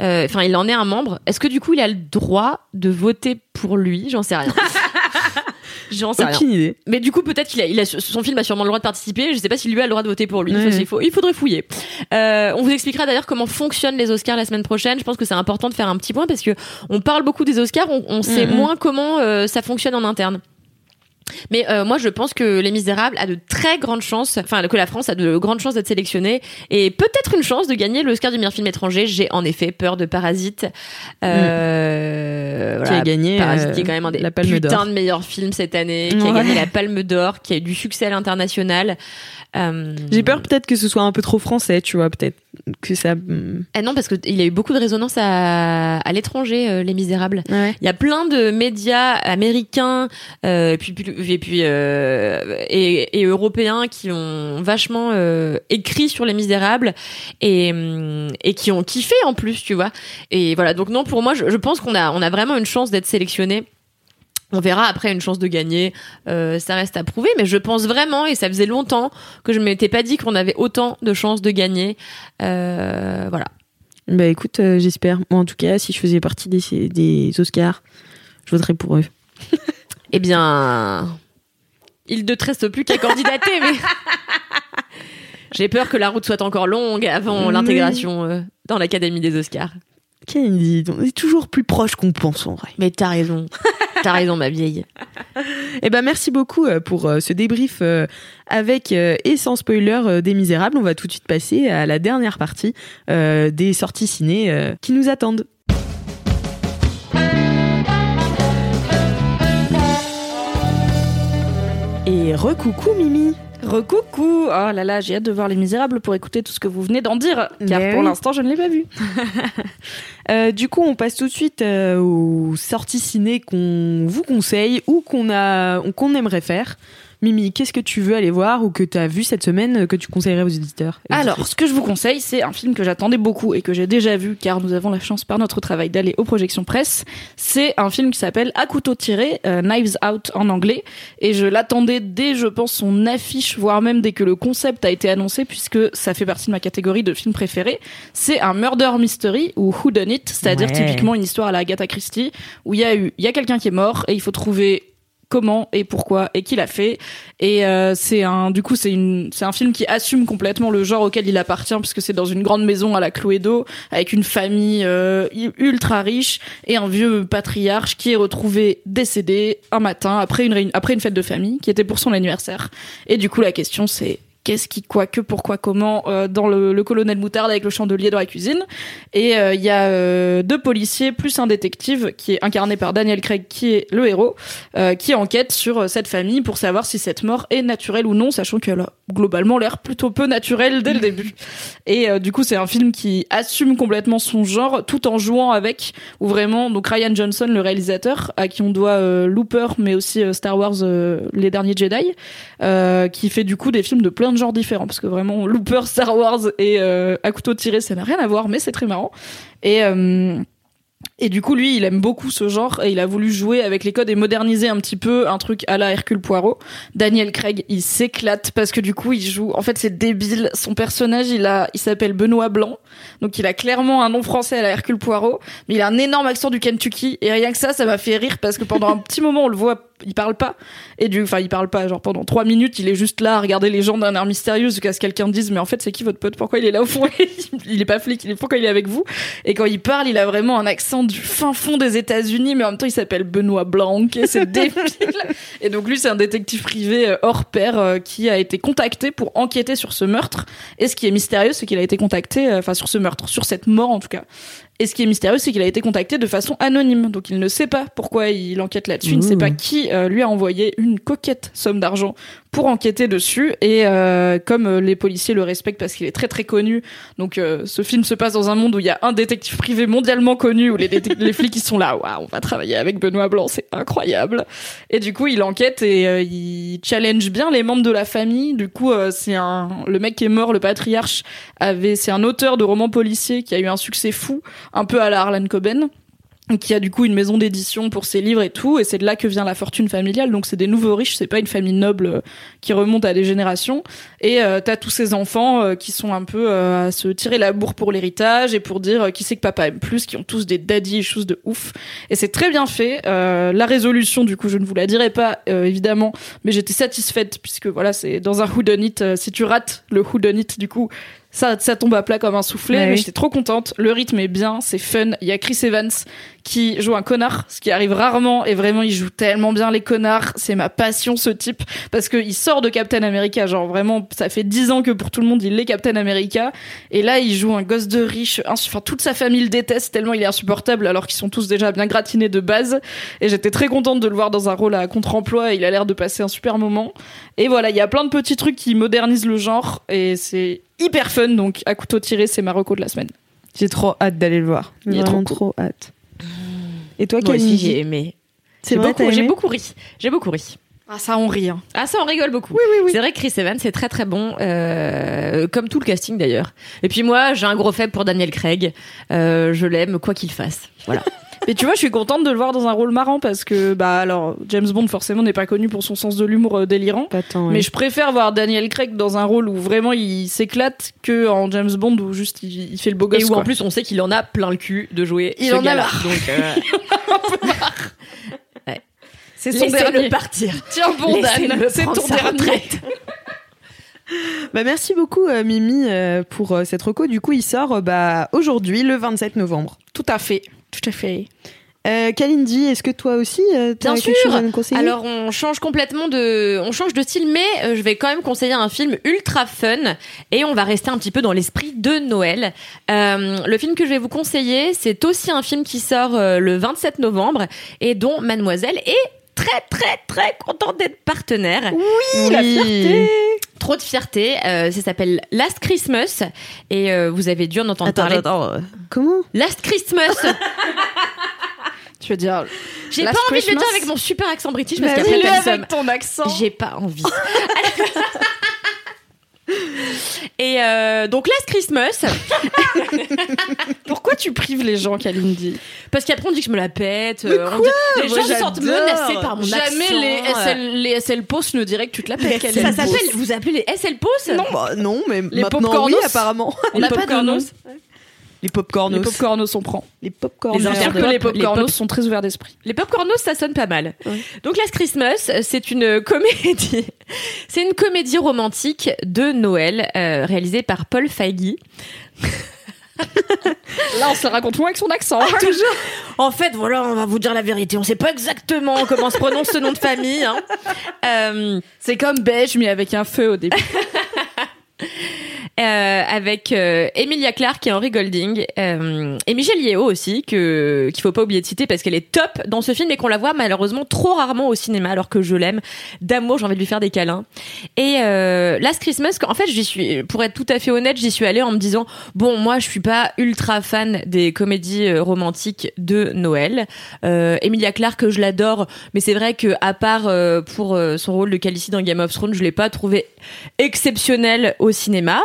Euh, Enfin, il en est un membre. Est-ce que du coup, il a le droit de voter pour lui? J'en sais rien. J'en sais rien. aucune idée. Mais du coup, peut-être qu'il a, il a, son film a sûrement le droit de participer. Je sais pas si lui a le droit de voter pour lui. Ouais, Il, faut- ouais. il faut- il faudrait fouiller. Euh, on vous expliquera d'ailleurs comment fonctionnent les Oscars la semaine prochaine. Je pense que c'est important de faire un petit point parce que on parle beaucoup des Oscars, on, on sait Mhm. moins comment euh, ça fonctionne en interne. Mais euh, moi, je pense que Les Misérables a de très grandes chances, enfin que la France a de grandes chances d'être sélectionnée et peut-être une chance de gagner l'Oscar du meilleur film étranger. J'ai en effet peur de Parasite, euh, Qui voilà, a gagné Parasite euh, qui est quand même un des la Palme putains de meilleurs films cette année, qui a gagné la Palme d'Or, qui a eu du succès à l'international. Euh, J'ai peur peut-être que ce soit un peu trop français, tu vois, peut-être que ça. Ah non, parce qu'il a eu beaucoup de résonance à, à l'étranger, euh, Les Misérables. Ouais. Il y a plein de médias américains euh, puis, puis- et, puis, euh, et, européens qui ont vachement euh, écrit sur Les Misérables et, hum, et qui ont kiffé en plus, tu vois. Et voilà, donc non, pour moi, je, pense qu'on a, on a vraiment une chance d'être sélectionné. On verra après une chance de gagner, euh, ça reste à prouver, mais je pense vraiment, et ça faisait longtemps que je m'étais pas dit qu'on avait autant de chances de gagner. Voilà. Bah écoute, j'espère. Moi, en tout cas, si je faisais partie des, des Oscars, je voterais pour eux. Eh bien, il ne te reste plus qu'à candidater, mais j'ai peur que la route soit encore longue avant l'intégration euh, dans l'Académie des Oscars. Kennedy, on est toujours plus proche qu'on pense en vrai. Mais t'as raison, t'as raison, ma vieille. Eh ben merci beaucoup euh, pour euh, ce débrief avec et sans spoiler des Misérables. On va tout de suite passer à la dernière partie des sorties ciné qui nous attendent. Et recoucou Mimi. Recoucou Oh là là, j'ai hâte de voir Les Misérables pour écouter tout ce que vous venez d'en dire, car Mais pour oui. l'instant, je ne l'ai pas vu. Euh, du coup, on passe tout de suite euh, aux sorties ciné qu'on vous conseille ou qu'on a, qu'on aimerait faire. Mimi, qu'est-ce que tu veux aller voir ou que tu as vu cette semaine euh, que tu conseillerais aux éditeurs Alors, ce que je vous conseille, c'est un film que j'attendais beaucoup et que j'ai déjà vu, car nous avons la chance par notre travail d'aller aux projections presse. C'est un film qui s'appelle À couteau tiré, euh, Knives Out en anglais, et je l'attendais dès, je pense, son affiche, voire même dès que le concept a été annoncé, puisque ça fait partie de ma catégorie de films préférés. C'est un murder mystery ou who done it, c'est-à-dire Ouais. typiquement une histoire à la Agatha Christie où il y a eu, il y a quelqu'un qui est mort et il faut trouver comment et pourquoi et qui l'a fait. Et euh, c'est un du coup c'est une c'est un film qui assume complètement le genre auquel il appartient puisque c'est dans une grande maison à la Cluedo avec une famille euh, ultra riche et un vieux patriarche qui est retrouvé décédé un matin après une après une fête de famille qui était pour son anniversaire. Et du coup la question c'est qu'est-ce qui, quoi, que, pourquoi, comment, euh, dans le, colonel Moutarde avec le chandelier dans la cuisine. Et euh, il y a euh, deux policiers plus un détective qui est incarné par Daniel Craig, qui est le héros, qui enquête sur cette famille pour savoir si cette mort est naturelle ou non, sachant qu'elle a globalement l'air plutôt peu naturelle dès le début. Et du coup, c'est un film qui assume complètement son genre, tout en jouant avec, ou vraiment, donc Ryan Johnson, le réalisateur, à qui on doit Looper, mais aussi Star Wars, les derniers Jedi, qui fait du coup des films de plein de genres différents, parce que vraiment, Looper, Star Wars et euh, à couteau tiré, ça n'a rien à voir, mais c'est très marrant. Et euh, et du coup, lui, il aime beaucoup ce genre et il a voulu jouer avec les codes et moderniser un petit peu un truc à la Hercule Poirot. Daniel Craig, il s'éclate parce que du coup, il joue. En fait, c'est débile. Son personnage, il a, il s'appelle Benoît Blanc, donc il a clairement un nom français à la Hercule Poirot, mais il a un énorme accent du Kentucky et rien que ça, ça m'a fait rire parce que pendant un petit moment, on le voit, il parle pas et du, enfin, il parle pas. Genre pendant trois minutes, il est juste là à regarder les gens d'un air mystérieux jusqu'à ce que quelqu'un dise, mais en fait, c'est qui votre pote? Pourquoi il est là au fond? Il est pas flic. Il est pourquoi il est avec vous? Et quand il parle, il a vraiment un accent du fin fond des États-Unis, mais en même temps, il s'appelle Benoît Blanc. et C'est débile. Et donc lui, c'est un détective privé euh, hors pair euh, qui a été contacté pour enquêter sur ce meurtre. Et ce qui est mystérieux, c'est qu'il a été contacté, euh, enfin sur ce meurtre, sur cette mort en tout cas. Et ce qui est mystérieux, c'est qu'il a été contacté de façon anonyme. Donc il ne sait pas pourquoi il enquête là-dessus. Il ne sait pas qui euh, lui a envoyé une coquette somme d'argent pour enquêter dessus. Et euh, comme euh, les policiers le respectent parce qu'il est très très connu, donc euh, ce film se passe dans un monde où il y a un détective privé mondialement connu, où les, flics ils sont là, waouh, on va travailler avec Benoît Blanc, c'est incroyable. Et du coup, il enquête et il challenge bien les membres de la famille. Du coup, c'est un le mec qui est mort, le patriarche, avait c'est un auteur de romans policiers qui a eu un succès fou, un peu à la Harlan Coben qui a du coup une maison d'édition pour ses livres et tout, et c'est de là que vient la fortune familiale. Donc c'est des nouveaux riches, c'est pas une famille noble euh, qui remonte à des générations. Et euh, t'as tous ces enfants euh, qui sont un peu euh, à se tirer la bourre pour l'héritage et pour dire qui c'est que papa aime plus, qui ont tous des daddy issues de ouf. Et c'est très bien fait. La résolution, du coup, je ne vous la dirai pas évidemment, mais j'étais satisfaite puisque voilà, c'est dans un whodunit. Si tu rates le whodunit, du coup, ça, ça tombe à plat comme un soufflet, Ouais, mais j'étais trop contente. Le rythme est bien, c'est fun. Il y a Chris Evans qui joue un connard, ce qui arrive rarement, et vraiment il joue tellement bien les connards. C'est ma passion ce type, parce qu'il sort de Captain America, genre vraiment, ça fait dix ans que pour tout le monde il est Captain America, et là il joue un gosse de riche, enfin toute sa famille le déteste tellement il est insupportable, alors qu'ils sont tous déjà bien gratinés de base. Et j'étais très contente de le voir dans un rôle à contre-emploi, et il a l'air de passer un super moment. Et voilà, il y a plein de petits trucs qui modernisent le genre, et c'est hyper fun, donc à couteau tiré, c'est ma reco de la semaine. J'ai trop hâte d'aller le voir. Vraiment trop trop hâte. Et toi, Moi aussi, Camille j'ai aimé. C'est J'ai beaucoup, j'ai beaucoup ri. J'ai beaucoup ri. Ah ça on rit. Hein. Ah ça on rigole beaucoup. C'est vrai que Chris Evans c'est très très bon, euh, comme tout le casting d'ailleurs. Et puis moi j'ai un gros faible pour Daniel Craig. Euh, je l'aime quoi qu'il fasse. Voilà. Mais tu vois, je suis contente de le voir dans un rôle marrant parce que, bah alors, James Bond forcément n'est pas connu pour son sens de l'humour euh, délirant. Pas tant, Mais je préfère voir Daniel Craig dans un rôle où vraiment il s'éclate que en James Bond où juste il, il fait le beau gosse. Et où quoi. en plus on sait qu'il en a plein le cul de jouer. Il ce en a marre. Donc euh, c'est son dernier. partir. Tiens bon Dan, c'est ton dernier. retraite. Bah, merci beaucoup, euh, Mimi, euh, pour euh, cette reco. Du coup, il sort euh, bah, aujourd'hui, le 27 novembre. Tout à fait, tout à fait. Euh, Kalindi, est-ce que toi aussi, euh, t'as Bien quelque sûr. chose à nous conseiller? Alors on change complètement de, on change de style, mais euh, je vais quand même conseiller un film ultra fun et on va rester un petit peu dans l'esprit de Noël. Le film que je vais vous conseiller, c'est aussi un film qui sort le 27 novembre et dont Mademoiselle est très très très contente d'être partenaire. Oui, la fierté. Trop de fierté. Euh, ça s'appelle Last Christmas et euh, vous avez dû en entendre Attends, parler. attends, attends. Comment? Last Christmas. Tu veux dire. J'ai pas envie de le dire avec mon super accent british parce qu'après avec ton accent. J'ai pas envie. Et euh, donc Last Christmas, Pourquoi tu prives les gens, Kalindi? Parce qu'après on dit que je me la pète. euh, on dit- les Moi, gens se sentent menacés par mon Jamais accent. les euh. SL, les SL Post ne diraient que tu te la pètes. Les. Ça s'appelle, vous appelez les SL Non. Bah, non, mais Les maintenant popcornos oui, apparemment. On n'a pas de. Les popcornos. Les popcornos, on prend. Les popcornos. Les que les popcornos pop- sont très ouverts d'esprit. Les popcornos, ça sonne pas mal. Oui. Donc Last Christmas, c'est une comédie. C'est une comédie romantique de Noël euh, réalisée par Paul Feig. Là, on se raconte moins avec son accent. Toujours. En fait, voilà, on va vous dire la vérité. On sait pas exactement comment se prononce ce nom de famille. hein. Euh, C'est comme beige, mais avec un feu au début. Euh, avec euh, Emilia Clarke et Henry Golding. Euh, et Michelle Yeo aussi que qu'il faut pas oublier de citer parce qu'elle est top dans ce film et qu'on la voit malheureusement trop rarement au cinéma alors que je l'aime d'amour j'ai envie de lui faire des câlins. Et Last Christmas en fait j'y suis pour être tout à fait honnête j'y suis allée en me disant bon moi je suis pas ultra fan des comédies romantiques de Noël. Emilia Clarke je l'adore mais c'est vrai que à part pour son rôle de Khaleesi dans Game of Thrones je l'ai pas trouvé exceptionnel au cinéma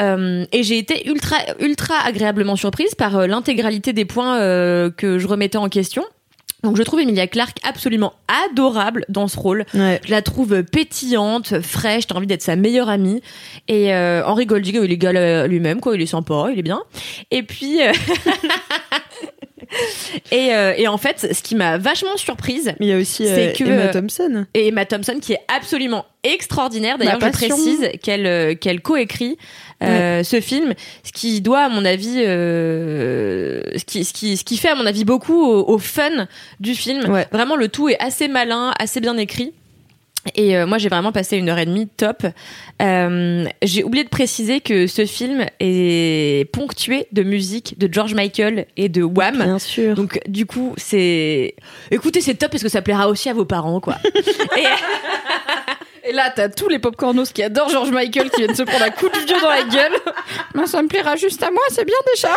euh, et j'ai été ultra ultra agréablement surprise par euh, l'intégralité des points euh, que je remettais en question. Donc je trouve Emilia Clarke absolument adorable dans ce rôle. Ouais. Je la trouve pétillante, fraîche, t'as envie d'être sa meilleure amie. Et euh, Henry Golding, il est lui-même, quoi. Il est sympa, il est bien. Et puis... euh, et, euh, et en fait, ce qui m'a vachement surprise, Mais il y a aussi C'est euh, que, Emma Thompson. et Emma Thompson qui est absolument extraordinaire. D'ailleurs, je précise qu'elle euh, qu'elle coécrit euh, ce film, ce qui doit, à mon avis, euh, ce qui ce qui ce qui fait à mon avis beaucoup au, au fun du film. Ouais. Vraiment, le tout est assez malin, assez bien écrit. Et euh, moi, j'ai vraiment passé une heure et demie top. Euh, j'ai oublié de préciser que ce film est ponctué de musique de George Michael et de Wham. Bien sûr. Donc du coup, c'est écoutez, c'est top parce que ça plaira aussi à vos parents quoi. Et Et là, t'as tous les popcornos qui adorent George Michael qui viennent se prendre un coup de vieux dans la gueule. Mais ça me plaira juste à moi, c'est bien déjà.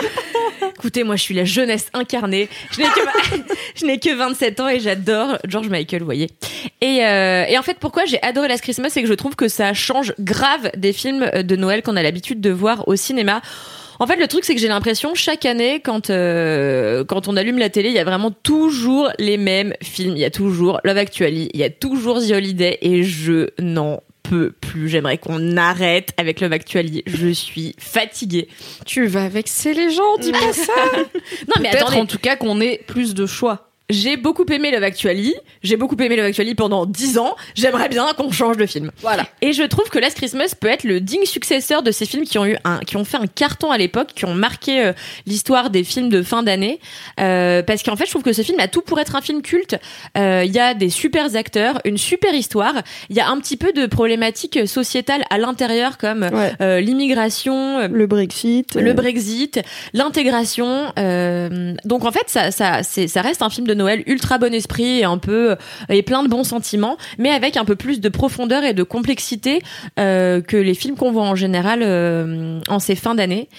écoutez, moi je suis la jeunesse incarnée. Je n'ai que je n'ai que 27 ans et j'adore George Michael, vous voyez. Et euh, et en fait, pourquoi j'ai adoré Last Christmas, c'est que je trouve que ça change grave des films de Noël qu'on a l'habitude de voir au cinéma. En fait, le truc, c'est que j'ai l'impression chaque année, quand euh, quand on allume la télé, il y a vraiment toujours les mêmes films. Il y a toujours Love Actually, il y a toujours The Holiday, et je n'en peux plus. J'aimerais qu'on arrête avec Love Actually. Je suis fatiguée. Tu vas vexer les gens, dis pas ça. Non, mais Peut-être attendez, en tout cas qu'on ait plus de choix. J'ai beaucoup aimé Love Actually. J'ai beaucoup aimé Love Actually pendant 10 ans. J'aimerais bien qu'on change de film. Voilà. Et je trouve que Last Christmas peut être le digne successeur de ces films qui ont eu un, qui ont fait un carton à l'époque, qui ont marqué euh, l'histoire des films de fin d'année. Euh, parce qu'en fait, je trouve que ce film a tout pour être un film culte. Euh, Il y a des super acteurs, une super histoire. Il y a un petit peu de problématiques sociétales à l'intérieur, comme Ouais. euh, l'immigration, euh, Le Brexit. le euh, Brexit, l'intégration. euh, donc en fait, ça, ça, ça reste un film de Noël ultra bon esprit et un peu et plein de bons sentiments, mais avec un peu plus de profondeur et de complexité euh, que les films qu'on voit en général euh, en ces fins d'année.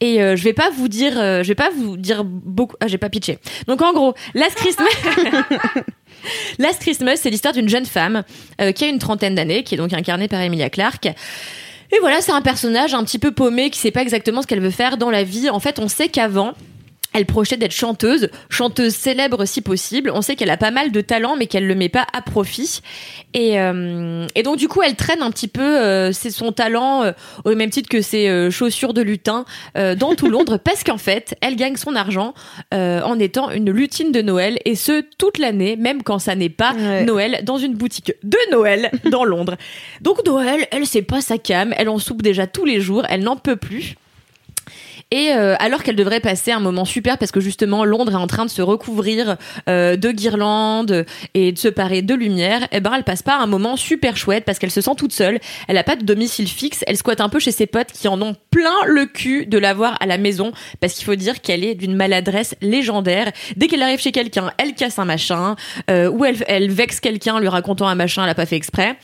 Et euh, je vais pas vous dire, euh, je vais pas vous dire beaucoup. Ah, j'ai pas pitché. Donc en gros, Last Christmas. Last Christmas, c'est l'histoire d'une jeune femme euh, qui a une trentaine d'années, qui est donc incarnée par Emilia Clarke. Et voilà, c'est un personnage un petit peu paumé qui sait pas exactement ce qu'elle veut faire dans la vie. En fait, on sait qu'avant, elle projetait d'être chanteuse, chanteuse célèbre si possible. On sait qu'elle a pas mal de talent, mais qu'elle le met pas à profit. Et, euh, et donc du coup, elle traîne un petit peu euh, c'est son talent euh, au même titre que ses chaussures de lutin dans tout Londres, parce qu'en fait, elle gagne son argent en étant une lutine de Noël, et ce toute l'année, même quand ça n'est pas Ouais. Noël, dans une boutique de Noël dans Londres. Donc Noël, elle c'est pas sa cam, elle en soupe déjà tous les jours, elle n'en peut plus. Et euh, alors qu'elle devrait passer un moment super parce que justement Londres est en train de se recouvrir euh, de guirlandes et de se parer de lumière, eh ben elle passe pas un moment super chouette parce qu'elle se sent toute seule. Elle a pas de domicile fixe. Elle squatte un peu chez ses potes qui en ont plein le cul de la voir à la maison parce qu'il faut dire qu'elle est d'une maladresse légendaire. Dès qu'elle arrive chez quelqu'un, elle casse un machin euh, ou elle, elle vexe quelqu'un en lui racontant un machin, elle a pas fait exprès.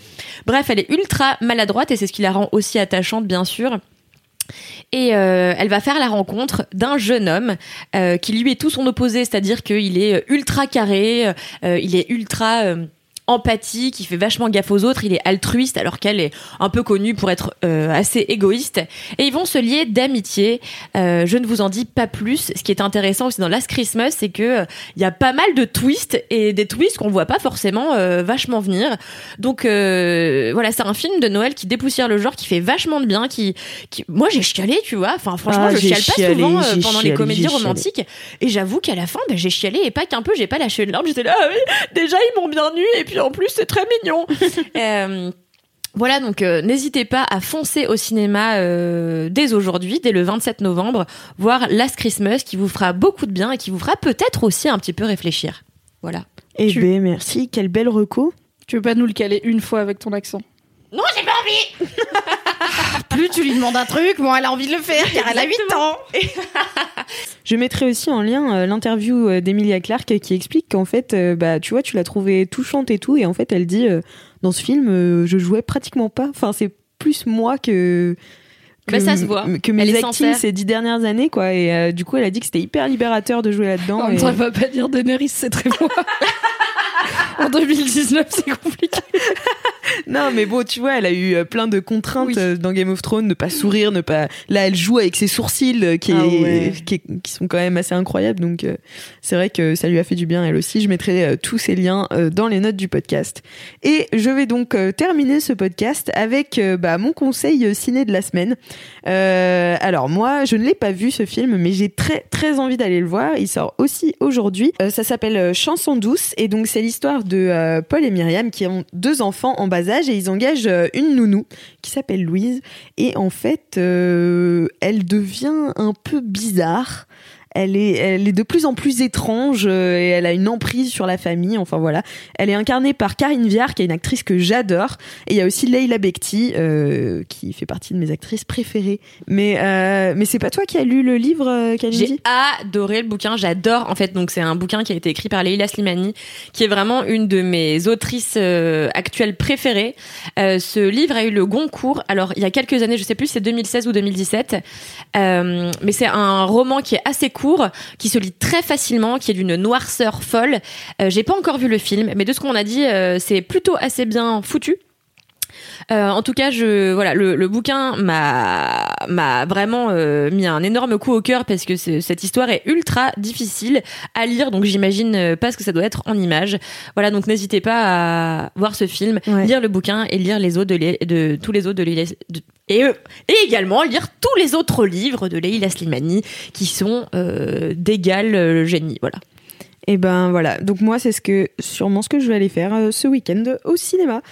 Bref, elle est ultra maladroite et c'est ce qui la rend aussi attachante bien sûr. Et euh, elle va faire la rencontre d'un jeune homme euh, qui lui est tout son opposé, c'est-à-dire qu'il est ultra carré, euh, il est ultra empathique, il fait vachement gaffe aux autres, il est altruiste alors qu'elle est un peu connue pour être euh, assez égoïste. Et ils vont se lier d'amitié. Euh, je ne vous en dis pas plus. Ce qui est intéressant aussi dans Last Christmas, c'est que euh, il y a pas mal de twists et des twists qu'on voit pas forcément vachement venir. Donc voilà, c'est un film de Noël qui dépoussière le genre, qui fait vachement de bien. Qui, qui... moi j'ai chialé, tu vois. Enfin franchement, Ah, je chiale pas chialé, souvent euh, j'ai pendant les comédies romantiques. Et j'avoue qu'à la fin, ben, j'ai chialé et pas qu'un peu, j'ai pas lâché une larme. J'étais là, ah oui, déjà ils m'ont bien nu et puis en plus c'est très mignon. Euh, voilà, donc euh, n'hésitez pas à foncer au cinéma euh, dès aujourd'hui, dès le 27 novembre, voir Last Christmas qui vous fera beaucoup de bien et qui vous fera peut-être aussi un petit peu réfléchir. Voilà. Eh Tu- ben merci, quelle belle reco. Tu veux pas nous le caler une fois avec ton accent? Non, j'ai pas envie Plus tu lui demandes un truc, moins elle a envie de le faire car elle a 8 ans. Je mettrai aussi en lien euh, l'interview euh, d'Emilia Clarke qui explique qu'en fait, euh, bah, tu vois, tu l'as trouvée touchante et tout, et en fait, elle dit euh, dans ce film, euh, je jouais pratiquement pas. Enfin, c'est plus moi que. que Bah, ça se voit. Que Elle mes sincère. ces dix dernières années, quoi. Et euh, du coup, elle a dit que c'était hyper libérateur de jouer là-dedans. En même et- elle va pas dire Daenerys, c'est très moi. en 2019, c'est compliqué. Non, mais bon, tu vois, elle a eu euh, plein de contraintes Oui. euh, dans Game of Thrones, ne pas sourire, ne pas. Là, elle joue avec ses sourcils euh, qui, Ah ouais. qui, est- qui sont quand même assez incroyables. Donc, euh, c'est vrai que ça lui a fait du bien, elle aussi. Je mettrai euh, tous ces liens euh, dans les notes du podcast. Et je vais donc terminer ce podcast avec bah, mon conseil ciné de la semaine. Alors, moi, je ne l'ai pas vu ce film, mais j'ai très, très envie d'aller le voir. Il sort aussi aujourd'hui. Ça s'appelle Chanson douce. Et donc, c'est l'histoire de Paul et Myriam qui ont deux enfants en et ils engagent euh, une nounou qui s'appelle Louise. Et en fait, euh, elle devient un peu bizarre. Elle est, elle est de plus en plus étrange euh, et elle a une emprise sur la famille. Enfin voilà. Elle est incarnée par Karine Viard, qui est une actrice que j'adore. Et il y a aussi Leila Bekti, euh, qui fait partie de mes actrices préférées. Mais, euh, mais c'est pas toi qui as lu le livre, J'ai adoré le bouquin, j'adore en fait. Donc c'est un bouquin qui a été écrit par Leila Slimani, qui est vraiment une de mes autrices actuelles préférées. Ce livre a eu le Goncourt. Alors il y a quelques années, je sais plus, si c'est 2016 ou 2017, Euh, mais c'est un roman qui est assez court, qui se lit très facilement, qui est d'une noirceur folle. Euh, J'ai pas encore vu le film, mais de ce qu'on a dit, euh, c'est plutôt assez bien foutu. Euh, en tout cas, je voilà, le, le bouquin m'a m'a vraiment euh, mis un énorme coup au cœur parce que cette histoire est ultra difficile à lire, donc j'imagine euh, pas ce que ça doit être en images. Voilà, donc n'hésitez pas à voir ce film, Ouais. lire le bouquin et lire les autres de, de tous les autres de- et, euh, et également lire tous les autres livres de Leila Slimani qui sont euh, d'égal euh, génie. Voilà. Et ben voilà, donc moi c'est ce que sûrement ce que je vais aller faire euh, ce week-end au cinéma.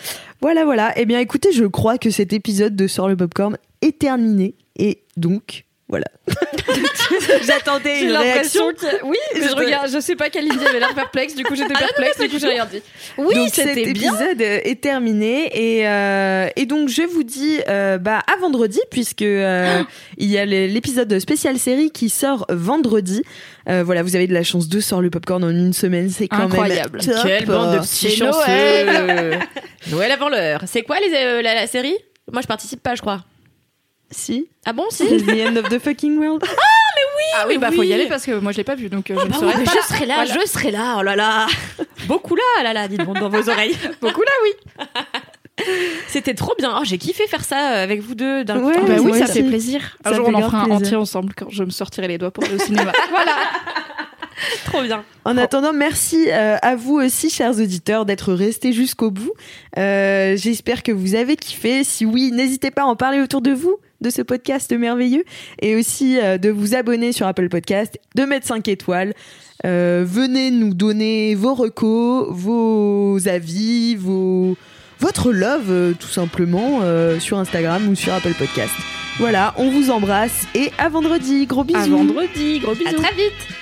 Voilà voilà. Et bien écoutez, je crois que cet épisode de Sort le popcorn est terminé et donc voilà. J'attendais J'ai une l'impression réaction. que. Oui, mais je Je- regarde, je sais pas quelle idée avait l'air perplexe, du coup j'étais Ah non, perplexe, non, du coup j'ai rien dit. Oui, donc cet c'était bien. épisode euh, est terminé et euh, et donc je vous dis euh, bah à vendredi puisque euh, il y a l'épisode spécial série qui sort vendredi. Euh, voilà, vous avez de la chance de sort le popcorn en une semaine, c'est quand Incroyable. même top. Quelle bande de petits C'est chanceux Noël. Noël avant l'heure. C'est quoi les, euh, la, la série? Moi, je participe pas, je crois. Si, Ah bon, si c'est the end of the fucking world. Ah oui, bah oui. faut y aller parce que moi je l'ai pas vu donc euh, je ne Bah oui, mais pas. je serai là, Voilà. je serai là. Oh là là, beaucoup là, là là, dites donc dans vos oreilles. Beaucoup là, oui. C'était trop bien. Oh, j'ai kiffé faire ça avec vous deux d'un coup. Ouais, Oh, bah mais oui, ça fait plaisir. Un Ça jour on en fera un plaisir. entier ensemble quand je me sortirai les doigts pour aller au cinéma. voilà. trop bien. En attendant, merci euh, à vous aussi, chers auditeurs, d'être restés jusqu'au bout. Euh, J'espère que vous avez kiffé. Si oui, n'hésitez pas à en parler autour de vous de ce podcast merveilleux et aussi euh, de vous abonner sur Apple Podcast, de mettre 5 étoiles. Euh, venez nous donner vos recos, vos avis, vos votre love euh, tout simplement euh, sur Instagram ou sur Apple Podcast. Voilà, on vous embrasse et à vendredi. Gros bisous. À vendredi, gros bisous. À très vite.